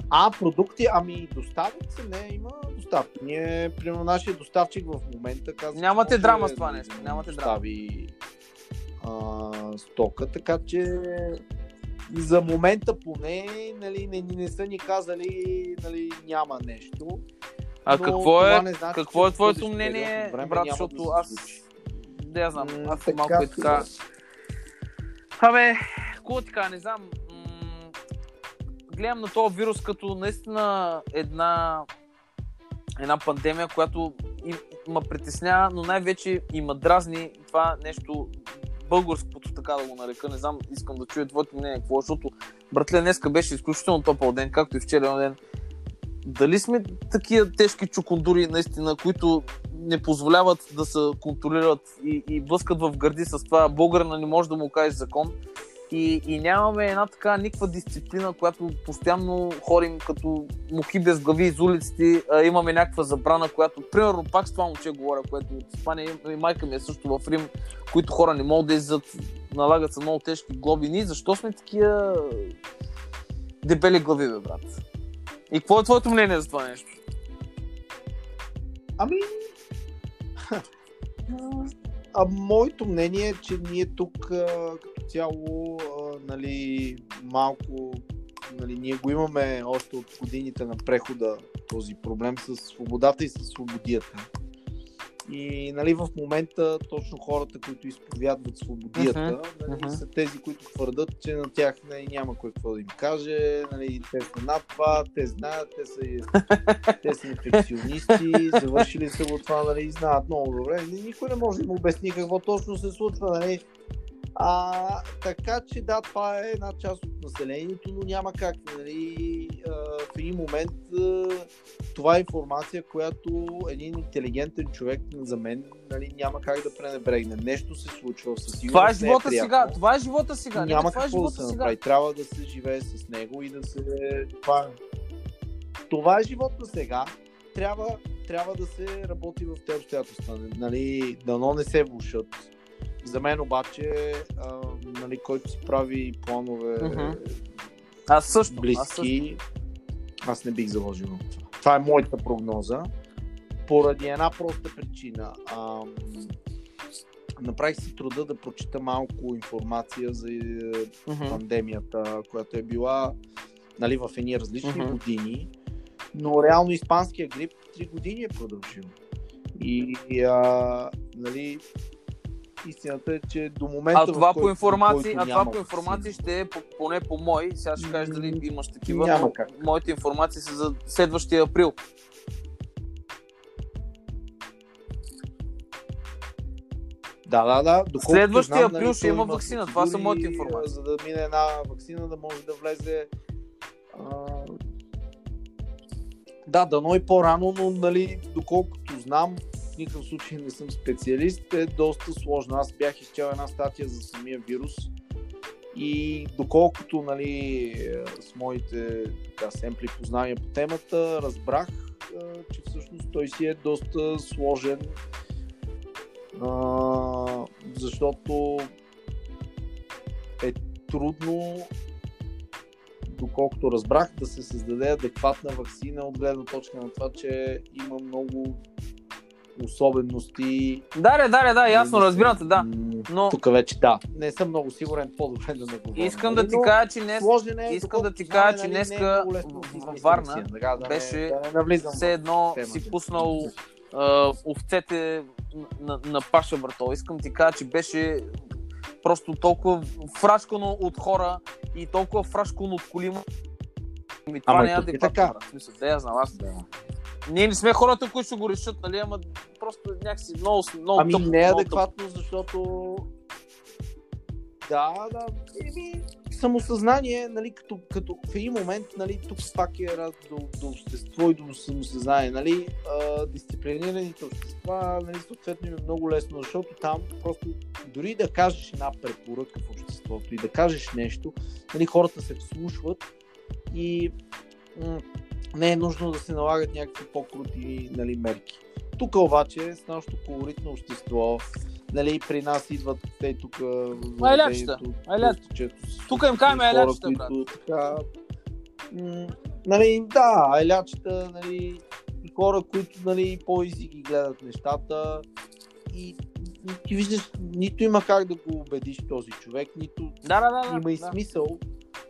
А, продукти, ами доставят се, не, има доставки. Ние, примерно, нашия доставчик в момента казва, Нямате драма с това да нещо, нямате достави, а, стока, така че за момента поне нали, не, не са ни казали нали, няма нещо. А но какво това е, не значи, какво е твоето мнение, време брат, защото да аз не я знам, аз така, малко е така. Абе, какво ти кажа, не знам. М- гледам на този вирус като наистина една, една пандемия, която и, ма притеснява, но най-вече има дразни това нещо българското, така да го нарека. Не знам, искам да чуя твоето мнение, какво, е, защото братле, днеска беше изключително топъл ден, както и вчера ден. Дали сме такива тежки чукундури, наистина, които не позволяват да се контролират и, и блъскат в гърди с това българина не може да му каже закон и, и нямаме една така никаква дисциплина, която постоянно ходим като мухи без глави из улиците, а, имаме някаква забрана, която, примерно, пак с това момче говоря, което от Испания и майка ми е също в Рим, които хора не могат да излизат, налагат се много тежки глоби. Ние защо сме такива дебели глави, бе, брат? И какво е твоето мнение за това нещо? Ами, а моето мнение е, че ние тук като цяло, нали, малко, нали, ние го имаме още от годините на прехода, този проблем с свободата и с свободията. И нали, в момента точно хората, които изповядват свободията, нали, мгм. са тези, които твърдат, че на тях нали, няма кой какво да им каже, нали, те са над това, те знаят, те са, те са инфекционисти, завършили са го това, нали, знаят много добре. Никой не може да им обясни какво точно се случва, нали. А, така че да, това е една част от населението, но няма как. Нали, в един момент това е информация, която един интелигентен човек за мен нали, няма как да пренебрегне. Нещо се случва със сигурност. Това е не живота приятно. сега. Това е живота сега. Няма това е какво да живота се сега. направи. Трябва да се живее с него и да се... Това, е- това е живота сега. Трябва, трябва да се работи в тези обстоятелства. Нали, дано не се влушат. За мен обаче, а, нали, който си прави планове Мгм. Аз също. Аз също. близки, аз не бих заложил на това. Това е моята прогноза. Поради една проста причина. Ам, направих си труда да прочита малко информация за Мгм. пандемията, която е била нали, в едни различни Мгм. години, но реално испанския грип 3 години е продължил. И а, нали, истината е, че до момента. А това който, по информации, който а това по информации ваксина. ще е по- поне по мой. Сега ще кажеш дали имаш такива. няма как. Моите информации са за следващия април. Да, да, да. Доколкото Следващия знам, април нали, ще има ваксина. Това са моите информации. За да мине една вакцина, да може да влезе. А... Да, дано и по-рано, но нали, доколкото знам, в никакъв случай не съм специалист, е доста сложно. Аз бях изчел една статия за самия вирус. И доколкото нали, е, с моите така, семпли познания по темата, разбрах, а, че всъщност той си е доста сложен. Защото е трудно доколкото разбрах, да се създаде адекватна вакцина от гледна точка на това, че има много особености. Да, да, да, да, ясно, разбирате, да. Но Тук вече да. Не съм много сигурен, по-добре да не говоря. искам да ти Но кажа, че днес е, искам да ти кажа, че нали, не е днеска много лесно да се в- измисли в Варна беше все едно си пуснал овцете на, на паша, брато. Искам ти кажа, че беше просто толкова фрашкано от хора и толкова фрашкано от коли. Ми, това не е е адекватно. така. смисъл, да я знам, аз. Да. Ние не сме хората, които ще го решат, нали, ама просто някакси много, много Ами тъпо, не е адекватно, защото да, да, еми, самосъзнание, нали, като, като в един момент, нали, тук пак е раз до, до общество и до самосъзнание, нали, а, дисциплинираните общества, нали, съответно им е много лесно, защото там просто дори да кажеш една препоръка в обществото и да кажеш нещо, нали, хората се вслушват и м- не е нужно да се налагат някакви по-крути нали, мерки. Тук обаче с нашото колоритно общество, нали, при нас идват те тук айлячета. Тук им казваме айлячета, брат. така, м- нали, да, айлячета, нали, и хора, които нали, по-изи ги гледат нещата и ти виждаш, нито има как да го убедиш този човек, нито Да, да, да. да, има и да.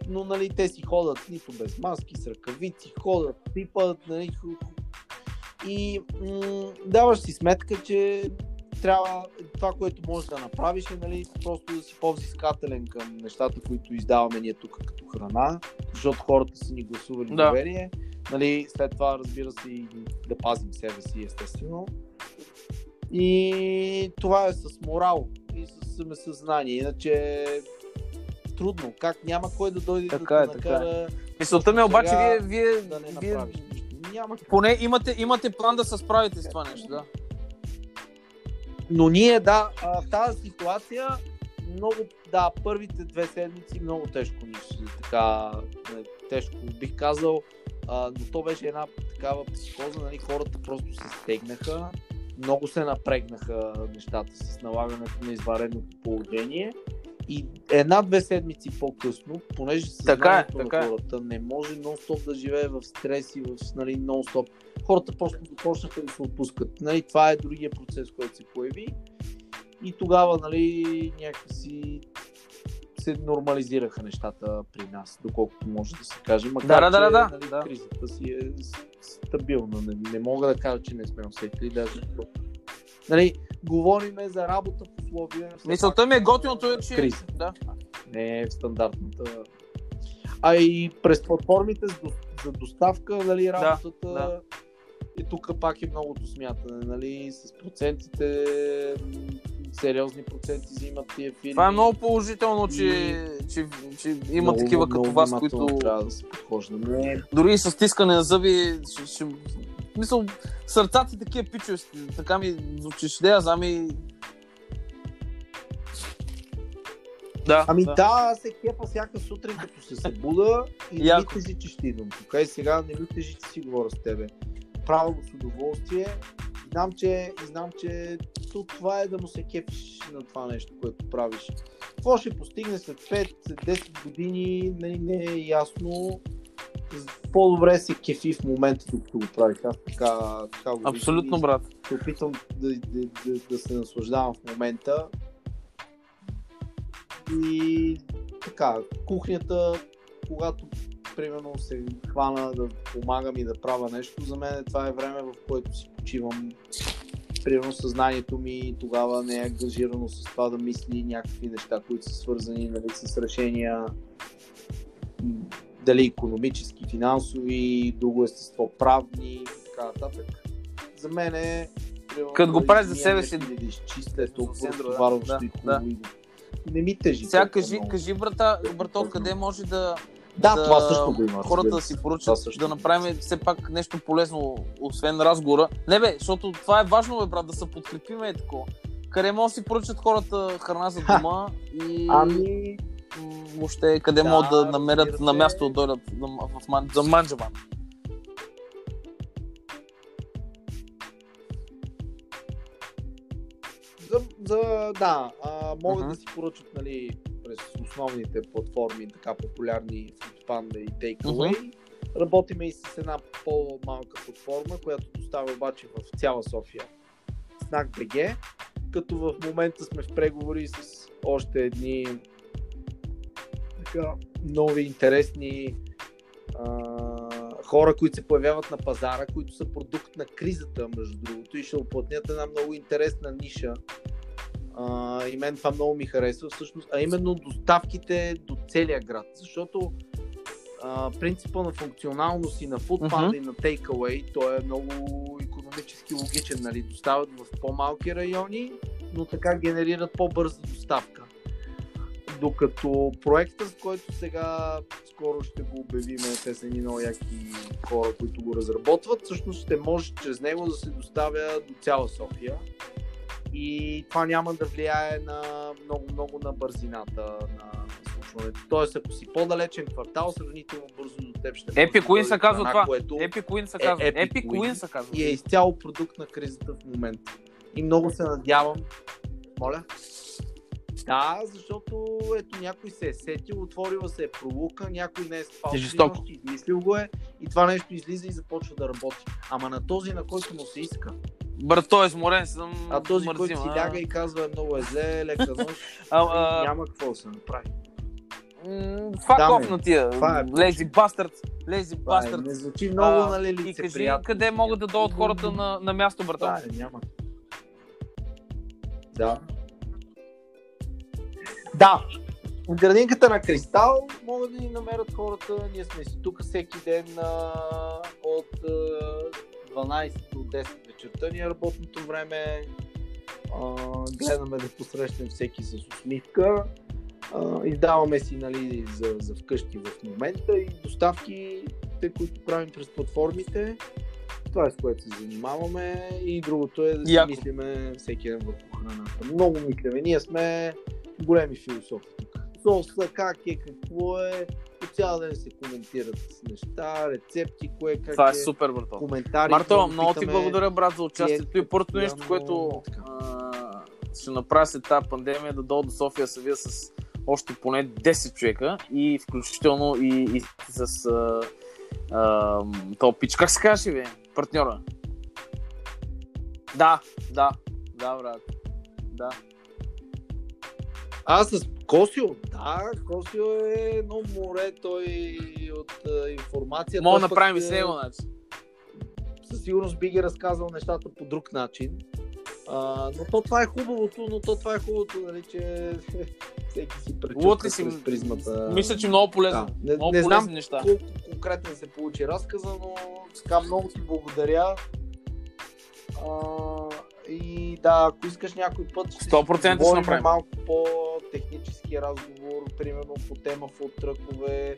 Но нали, те си ходят нито без маски, с ръкавици, ходят, пипат, нали, и м- даваш си сметка, че трябва това, което можеш да направиш е нали, просто да си по-взискателен към нещата, които издаваме ние тук като храна, защото хората са ни гласували Да. доверие. Нали, след това, разбира се, и да пазим себе си, естествено. И това е с морал и с самосъзнание. Иначе трудно. Как няма кой да дойде Така да е, така накара Мисълта ми е обаче, вие, вие, да не вие направиш. Няма поне имате, имате план да се справите с това нещо, да. Но ние, да, а, в тази ситуация много, да, първите две седмици много тежко ни ще така, не, тежко бих казал, а, но то беше една такава психоза, нали, хората просто се стегнаха, много се напрегнаха нещата с налагането на извареното положение и една-две седмици по-късно, понеже Така е, така на е. хората не може нон-стоп да живее в стрес и в нали, нон-стоп, хората просто започнаха да се отпускат. Нали, това е другия процес, който се появи и тогава нали, някакси се нормализираха нещата при нас, доколкото може да се каже. Макар, Да, да, да, да, нали, да. кризата си е стабилна. Не, не мога да кажа, че не сме усетили. Даже... Нали, говориме за работа в условия... Мисълта ми е готиното е, че... Криза. Да. не е в стандартната. А и през платформите за до- за доставка, нали, работата да. и тук пак е многото смятане, нали, с процентите, сериозни проценти взимат тия фирми. Това е много положително, че, че, че има Много, такива като много вас, внимателно които трябва да се подхожда. Не, дори и с стискане на зъби, ще, ще... Мисъл, сърцата такива пичове, така ми звучиш, да я знам и... Да, Ами да. да, се кепа всяка сутрин, като се събуда и не ми тежи, че ще идвам тук. И сега не ми тежи, че си говоря с тебе. Правя го с удоволствие. Знам, че, знам, че то това е да му се кефиш на това нещо, което правиш. Какво ще постигне след 5-10 години, нали, не е ясно. По-добре се кефи в момента, докато го правиш. Аз така, така го Абсолютно, брат. се опитвам да, да, да, да се наслаждавам в момента. И така, кухнята, когато примерно се хвана да помагам и да правя нещо, за мен това е време, в което си почивам. Примерно съзнанието ми тогава не е ангажирано с това да мисли някакви неща, които са свързани нали, с решения дали економически, финансови, друго естество, правни и така нататък. За мен е Като го да правиш за себе си, или да изчистя е толкова друго, да. разтоварващо Да, и хубаво. и Не ми тежи. Сега кажи, много. кажи брата, брато, къде може да, Да, да това също го има. хората да си поръчат, да направим все пак нещо полезно, освен разговора. Не бе, защото това е важно, бе, брат, да се подкрепиме е такова. Къде може да си поръчат хората храна за дома и Ами, въобще къде Да, могат да намерят на място да дойдат за Манджаван. за, за да, а, могат Мгм. да си поръчат нали, през основните платформи, така популярни Foodpanda и Takeaway. Uh-huh. Работиме и с една по-малка платформа, която доставя обаче в цяла София. Snack BG, като в момента сме в преговори с още едни нови, интересни а, хора, които се появяват на пазара, които са продукт на кризата, между другото, и ще оплътнят една много интересна ниша. А, и мен това много ми харесва, всъщност, а именно доставките до целия град. Защото а, принципа на функционалност и на Foodpanda uh-huh. и на Takeaway, той е много економически логичен. Нали? Доставят в по-малки райони, но така генерират по-бърза доставка. Докато проекта, с който сега скоро ще го обявим, те са едни много яки хора, които го разработват, всъщност ще може чрез него да се доставя до цяла София. И това няма да влияе на много-много на бързината на случването. Тоест, ако си по-далечен квартал, сравнително бързо до теб ще Epic Queen се казва това. Което... Epic Queen се казва. Е, Epic, Epic Queen се казва. И е изцяло продукт на кризата в момента. И много се надявам. Моля? Да, защото ето някой се е сетил, отворила се е пролука, някой не е спал нощи, измислил го е и това нещо излиза и започва да работи. Ама на този, на който му се иска. Брат, той е сморен, съм А този, мързим, който си ляга и казва е много е зле, лека нощ, а, няма какво да се направи. Фак да, оф на тия. Е, лези бастърд. Лези бастърд. Не звучи много, а, нали, лице, И кажи приятно. къде могат да дойдат хората на, на място, брат. Да, няма. Да. Да, градинката на Кристал могат да ни намерят хората. Ние сме си тук всеки ден а, от а, 12 до 10 вечерта ни е работното време. А, гледаме да посрещнем всеки с усмивка. А, издаваме си нали, за, за вкъщи в момента и доставките, които правим през платформите. Това е с което се занимаваме и другото е да си Яко. мислиме всеки ден върху храната. Много мислиме. Ние сме големи философи тук. Соса, как е, какво е, по цял ден се коментират неща, рецепти, кое как Това е, е супер, брато. Коментари. Марто, много ти благодаря, брат, за участието и първото нещо, което а, ще направя след тази пандемия, да дойда до София се вия с още поне 10 човека и включително и, и с а, а, то пич. Как се казваш, бе? Партньора. Да, да, да, брат. Да. А, с Косио, да, Косио е едно море, той от а, информация. Мога да направим и него, значи. Със сигурност би ги разказал нещата по друг начин. А, но то това е хубавото, но то това е хубавото, нали, че всеки си пречупва си през призмата. Мисля, че много полезно. Да. Не, много не знам неща. колко конкретно се получи разказа, но така много ти благодаря. А, и да, ако искаш някой път, ще 100% ще направим. малко по-технически разговор, примерно по тема футтръкове,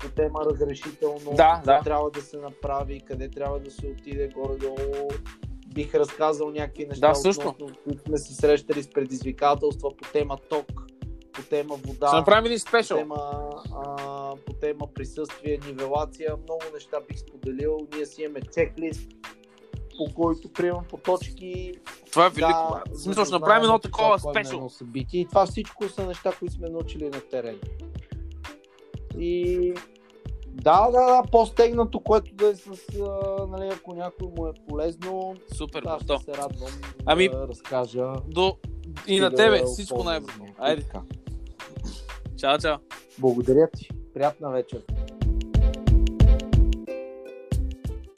по тема разрешително, да, да. трябва да се направи, къде трябва да се отиде горе-долу. Бих разказал някакви неща, да, също. относно които сме се срещали с предизвикателства по тема ток, по тема вода. Ще направим един спешъл. По тема, а, по тема присъствие, нивелация. Много неща бих споделил. Ние си имаме чеклист по който приемам по точки. Това е велико. Да, в смисъл, ще направим едно такова спешъл. Събитие. И това всичко са неща, които сме научили на терен. И да, да, да, по-стегнато, което да е с, а, нали, ако някой му е полезно. Супер, да, ще се радвам ами, да разкажа. До... И на тебе, да всичко най-добро. Айде. Чао, чао. Благодаря ти. Приятна вечер.